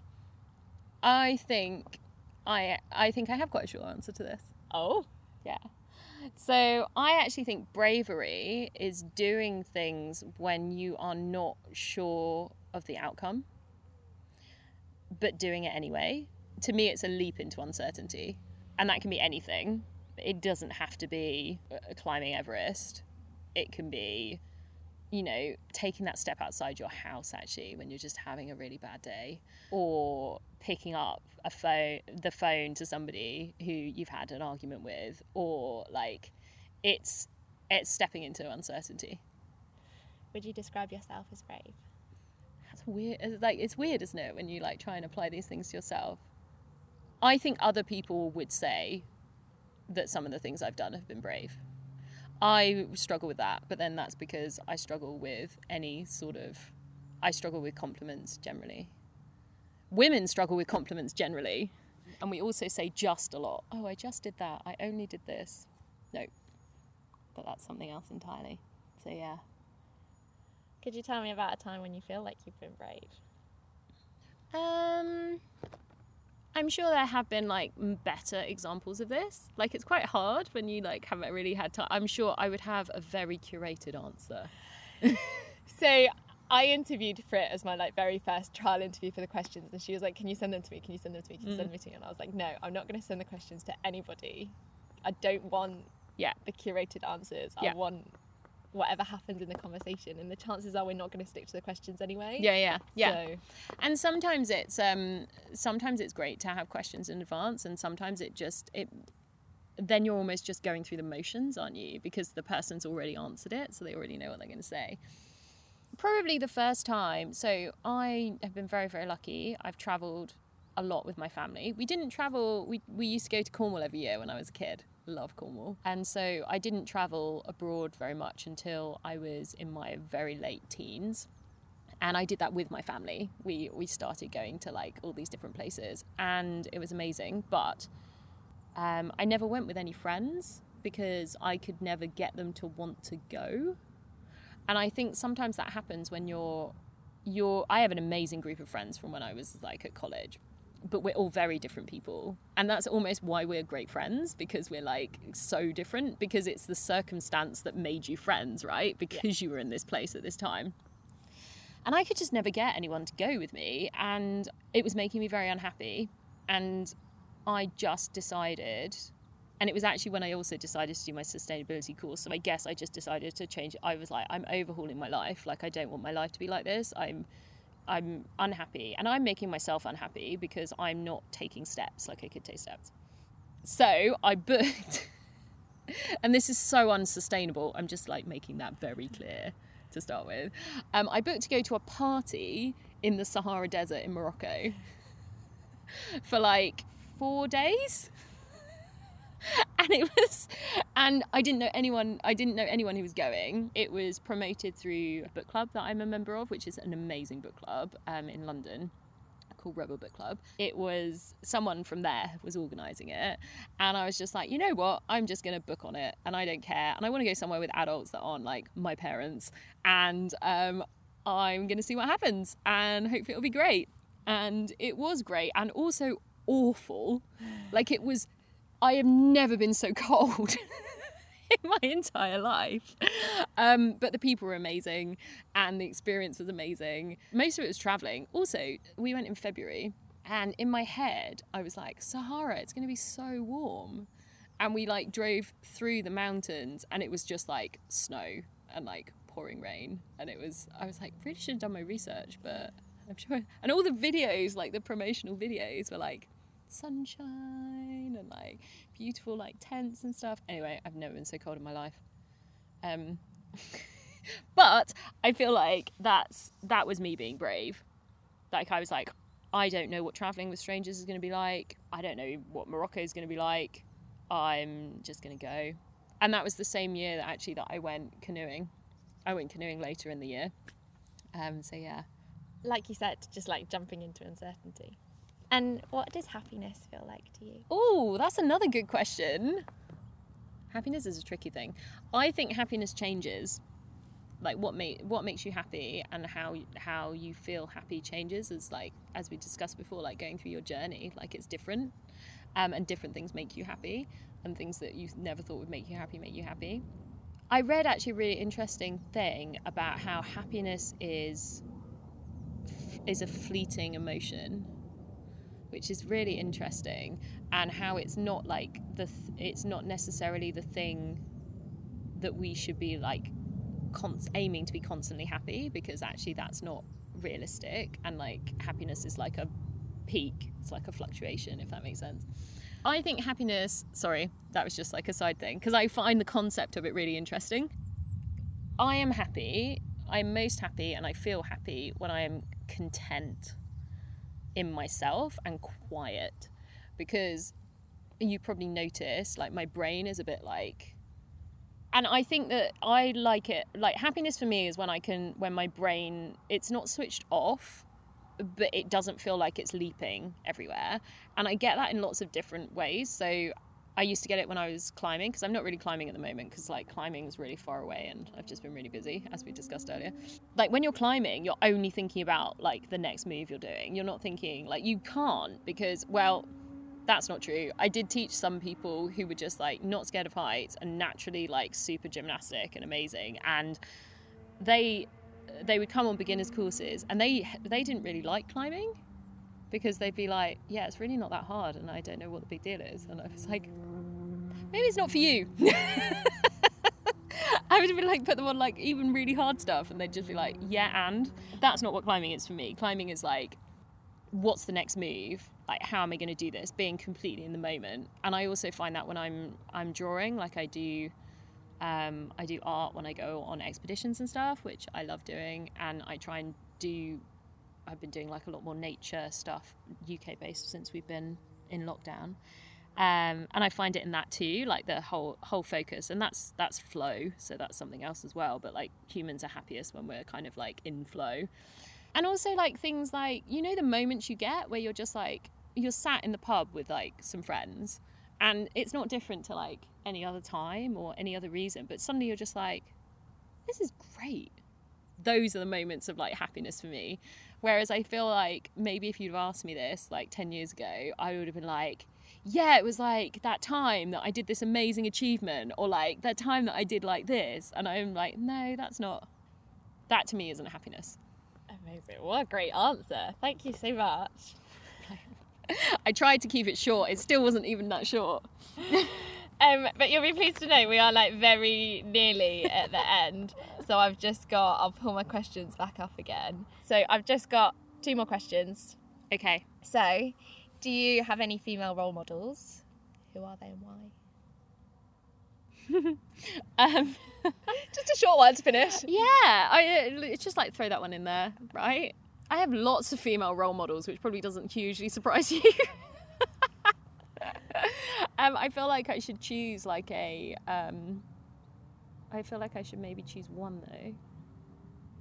I think I I think I have quite a short answer to this. oh, Yeah. So I actually think bravery is doing things when you are not sure of the outcome, but doing it anyway. To me, it's a leap into uncertainty, and that can be anything. It doesn't have to be uh, climbing Everest. It can be, you know, taking that step outside your house actually when you're just having a really bad day, or picking up a phone, the phone to somebody who you've had an argument with, or like, it's it's stepping into uncertainty. would you describe yourself as brave? That's weird. It's like it's weird, isn't it, when you like try and apply these things to yourself? I think other people would say that some of the things I've done have been brave. I struggle with that, but then that's because I struggle with any sort of I struggle with compliments generally. Women struggle with compliments generally, and we also say just a lot. Oh, I just did that. I only did this. Nope. But that's something else entirely. So yeah. Could you tell me about a time when you feel like you've been brave? Um, I'm sure there have been like better examples of this. Like it's quite hard when you like haven't really had time. I'm sure I would have a very curated answer. So I interviewed Frit as my like very first trial interview for the questions, and she was like, "Can you send them to me? Can you send them to me? Can you send mm. them to me?" And I was like, "No, I'm not going to send the questions to anybody. I don't want Yeah. the curated answers. Yeah. I want whatever happens in the conversation, and the chances are we're not going to stick to the questions anyway. Yeah, yeah, yeah. So, And sometimes it's um sometimes it's great to have questions in advance and sometimes it just it then you're almost just going through the motions, aren't you? Because the person's already answered it, so they already know what they're going to say. Probably the first time. So I have been very very lucky. I've traveled a lot with my family. We didn't travel we we used to go to Cornwall every year when I was a kid. Love Cornwall. And so I didn't travel abroad very much until I was in my very late teens and I did that with my family. We we started going to like all these different places, and it was amazing. But um, I never went with any friends because I could never get them to want to go. And I think sometimes that happens when you're you're. I have an amazing group of friends from when I was like at college, but we're all very different people, and that's almost why we're great friends because we're like so different. Because it's the circumstance that made you friends, right? Because you were in this place at this time. And I could just never get anyone to go with me, and it was making me very unhappy. And I just decided, and it was actually when I also decided to do my sustainability course. So I guess I just decided to change. I was like, I'm overhauling my life. Like I don't want my life to be like this. I'm, I'm unhappy, and I'm making myself unhappy because I'm not taking steps like I could take steps. So I booked, and this is so unsustainable. I'm just like making that very clear to start with. Um, I booked to go to a party in the Sahara Desert in Morocco for like four days. And it was, and I didn't know anyone. I didn't know anyone who was going. It was promoted through a book club that I'm a member of, which is an amazing book club um, in London called Rebel Book Club. It was someone from there was organising it, and I was just like, you know what, I'm just to book on it, and I don't care, and I want to go somewhere with adults that aren't like my parents, and um, I'm to see what happens, and hopefully it'll be great. And it was great, and also awful. Like it was, I have never been so cold. in my entire life. Um, but the people were amazing and the experience was amazing. Most of it was traveling. Also, we went in February and in my head, I was like, Sahara, it's going to be so warm. And we like drove through the mountains and it was just like snow and like pouring rain. And it was, I was like, really should have done my research, but I'm sure. And all the videos, like the promotional videos, were like sunshine and like beautiful like tents and stuff. Anyway, I've never been so cold in my life. Um, but I feel like that's that was me being brave. Like I was like, I don't know what traveling with strangers is going to be like. I don't know what Morocco is going to be like. I'm just going to go. And that was the same year that actually that I went canoeing. I went canoeing later in the year. Um, so yeah. like you said, just like jumping into uncertainty. And what does happiness feel like to you? Oh, that's another good question. Happiness is a tricky thing. I think happiness changes. Like what what makes you happy and how how you feel happy changes is like as we discussed before, like going through your journey. Like it's different, um, and different things make you happy, and things that you never thought would make you happy make you happy. I read actually a really interesting thing about how happiness is is a fleeting emotion which is really interesting and how it's not like the th- it's not necessarily the thing that we should be like aiming to be constantly happy because actually that's not realistic and like happiness is like a peak. It's like a fluctuation if that makes sense. I think happiness sorry that was just like a side thing because i find the concept of it really interesting. I am happy i'm most happy and i feel happy when i am content in myself and quiet. Because you probably notice like my brain is a bit like and i think that i like it like happiness for me is when i can when my brain it's not switched off but it doesn't feel like it's leaping everywhere. And i get that in lots of different ways. So I used to get it when I was climbing because I'm not really climbing at the moment because like climbing is really far away and I've just been really busy as we discussed earlier. Like when you're climbing, you're only thinking about like the next move you're doing. You're not thinking like you can't because well, that's not true. I did teach some people who were just like not scared of heights and naturally like super gymnastic and amazing and they they would come on beginners courses and they they didn't really like climbing because they'd be like, yeah, it's really not that hard and I don't know what the big deal is. And I was like, maybe it's not for you. I would be like, put them on like even really hard stuff and they'd just be like, yeah, and that's not what climbing is for me. Climbing is like, what's the next move? Like, how am I going to do this? Being completely in the moment. And I also find that when I'm I'm drawing, like I do. Um, I do art when I go on expeditions and stuff, which I love doing, and I try and do I've been doing like a lot more nature stuff, UK based since we've been in lockdown. Um, and I find it in that too, like the whole whole focus, and that's that's flow. So that's something else as well. But like humans are happiest when we're kind of like in flow, and also like things like you know the moments you get where you're just like you're sat in the pub with like some friends, and it's not different to like any other time or any other reason, but suddenly you're just like, this is great. Those are the moments of like happiness for me. Whereas I feel like maybe if you'd have asked me this like 10 years ago, I would have been like, yeah, it was like that time that I did this amazing achievement, or like that time that I did like this. And I'm like, no, that's not, that to me isn't happiness. Amazing. What a great answer. Thank you so much. I tried to keep it short, it still wasn't even that short. Um, but you'll be pleased to know we are like very nearly at the end. So I've just got, I'll pull my questions back up again. So I've just got two more questions. Okay. So, do you have any female role models? Who are they and why? Um, Just a short one to finish. yeah, I, uh, it's just like throw that one in there, right? I have lots of female role models, which probably doesn't hugely surprise you. um, I feel like I should choose like a. Um, I feel like I should maybe choose one though.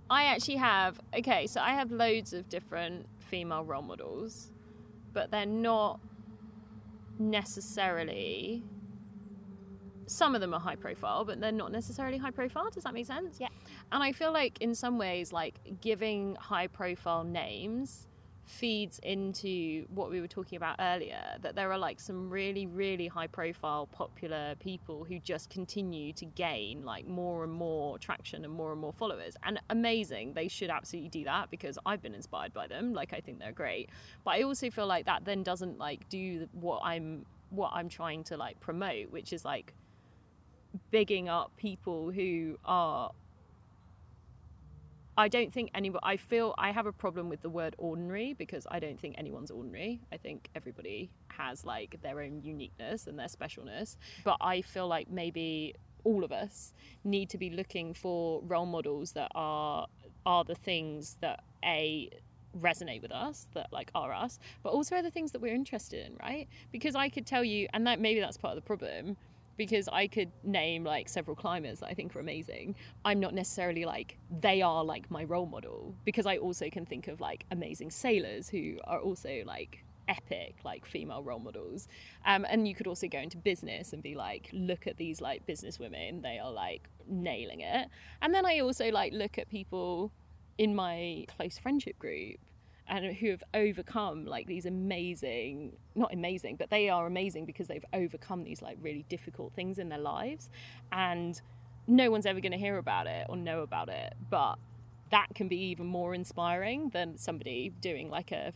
I actually have okay, so I have loads of different female role models, but they're not necessarily. Some of them are high profile, but they're not necessarily high profile. Does that make sense? Yeah. And I feel like in some ways, like giving high profile names feeds into what we were talking about earlier that there are like some really really high profile popular people who just continue to gain like more and more traction and more and more followers. And amazing they should absolutely do that because I've been inspired by them. Like I think they're great. But I also feel like that then doesn't like do what I'm what I'm trying to like promote which is like bigging up people who are I don't think anyone. I feel I have a problem with the word ordinary because I don't think anyone's ordinary. I think everybody has like their own uniqueness and their specialness. But I feel like maybe all of us need to be looking for role models that are are the things that a resonate with us that like are us but also are the things that we're interested in right because i could tell you and that maybe that's part of the problem because I could name like several climbers that I think are amazing. I'm not necessarily like they are like my role model because I also can think of like amazing sailors who are also like epic like female role models. Um, and you could also go into business and be like look at these like business women. They are like nailing it. And then i also like look at people in my close friendship group and who have overcome like these amazing not amazing but they are amazing because they've overcome these like really difficult things in their lives. And no one's ever going to hear about it or know about it but that can be even more inspiring than somebody doing like a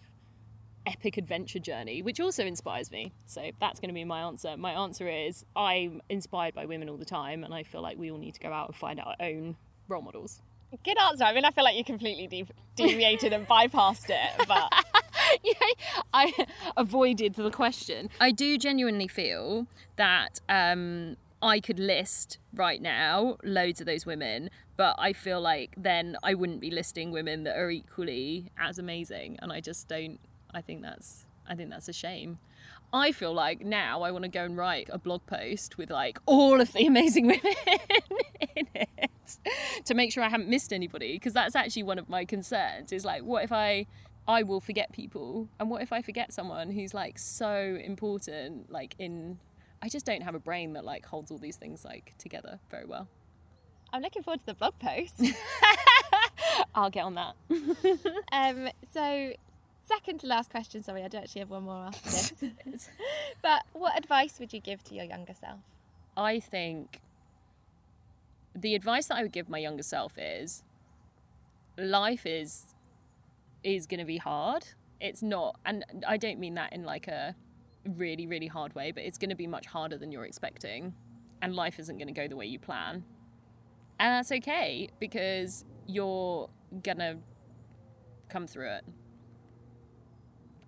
epic adventure journey which also inspires me. So that's going to be my answer. My answer is i'm inspired by women all the time and i feel like we all need to go out and find our own role models Good answer. I mean, I feel like you completely de- deviated and bypassed it, but yeah, I avoided the question. I do genuinely feel that um, I could list right now loads of those women, but I feel like then I wouldn't be listing women that are equally as amazing, and I just don't. I think that's. I think that's a shame. I feel like now I want to go and write a blog post with like all of the amazing women in it to make sure I haven't missed anybody because that's actually one of my concerns is like what if I I will forget people and what if I forget someone who's like so important like in I just don't have a brain that like holds all these things like together very well. I'm looking forward to the blog post. I'll get on that. um, so, second to last question. Sorry, I do actually have one more after this. but what advice would you give to your younger self? I think the advice that I would give my younger self is life is is going to be hard. It's not and I don't mean that in like a really really hard way, but it's going to be much harder than you're expecting and life isn't going to go the way you plan. And that's okay because you're going to come through it.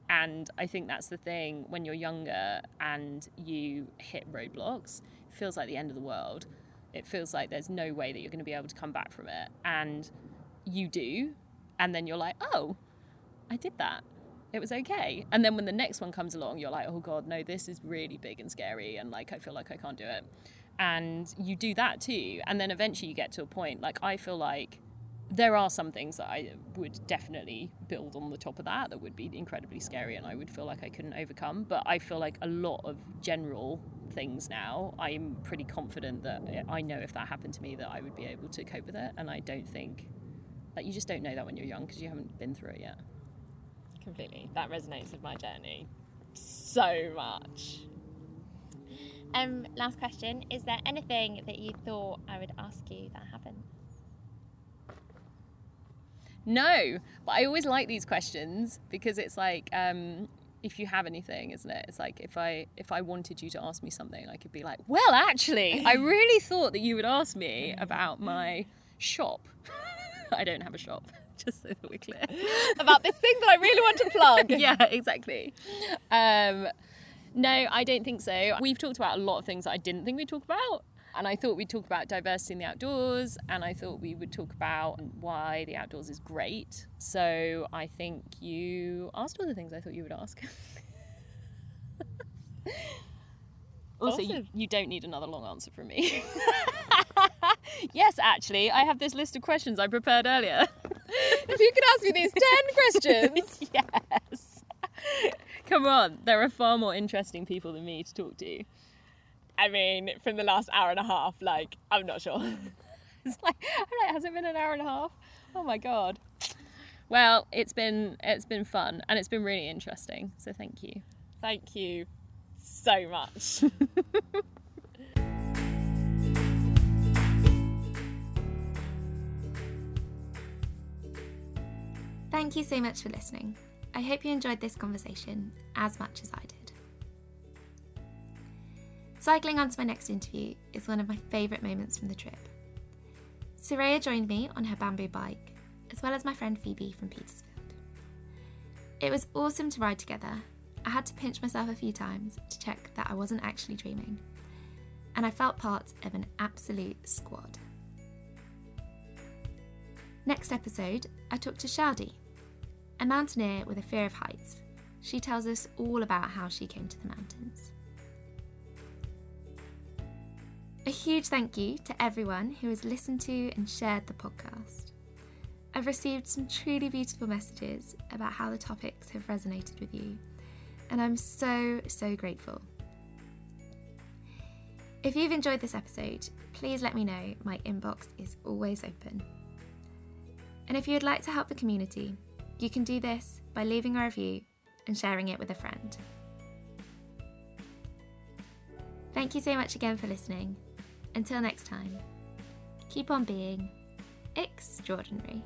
And I think that's the thing when you're younger and you hit roadblocks, it feels like the end of the world. It feels like there's no way that you're going to be able to come back from it. And you do. And then you're like, oh, I did that. It was okay. And then when the next one comes along, you're like, oh God, no, this is really big and scary. And like, I feel like I can't do it. And you do that too. And then eventually you get to a point, like, I feel like there are some things that I would definitely build on the top of that that would be incredibly scary and I would feel like I couldn't overcome. But I feel like a lot of general things now, I'm pretty confident that I know if that happened to me that I would be able to cope with it. And I don't think that you just don't know that when you're young because you haven't been through it yet. Completely. That resonates with my journey so much. Um, last question. Is there anything that you thought I would ask you that happened? No, but I always like these questions because it's like um, if you have anything, isn't it? It's like if I if I wanted you to ask me something, I could be like, well, actually, I really thought that you would ask me about my shop. I don't have a shop, just so that we're clear. About this thing that I really want to plug. yeah, exactly. Um, no, I don't think so. We've talked about a lot of things that I didn't think we'd talk about. And I thought we'd talk about diversity in the outdoors, and I thought we would talk about why the outdoors is great. So I think you asked all the things I thought you would ask. also, you, Awesome. you don't need another long answer from me. yes, actually, I have this list of questions I prepared earlier. if you could ask me these 10 questions. yes. Come on, there are far more interesting people than me to talk to. I mean, from the last hour and a half, like, I'm not sure. It's like, I'm like, has it been an hour and a half? Oh my god. Well, it's been it's been fun and it's been really interesting. So thank you. Thank you so much. Thank you so much for listening. I hope you enjoyed this conversation as much as I did. Cycling on to my next interview is one of my favourite moments from the trip. Soraya joined me on her bamboo bike, as well as my friend Phoebe from Petersfield. It was awesome to ride together. I had to pinch myself a few times to check that I wasn't actually dreaming, and I felt part of an absolute squad. Next episode, I talked to Shadi, a mountaineer with a fear of heights. She tells us all about how she came to the mountains. A huge thank you to everyone who has listened to and shared the podcast. I've received some truly beautiful messages about how the topics have resonated with you, and I'm so, so grateful. If you've enjoyed this episode, please let me know. My inbox is always open. And if you would like to help the community, you can do this by leaving a review and sharing it with a friend. Thank you so much again for listening. Until next time, keep on being extraordinary.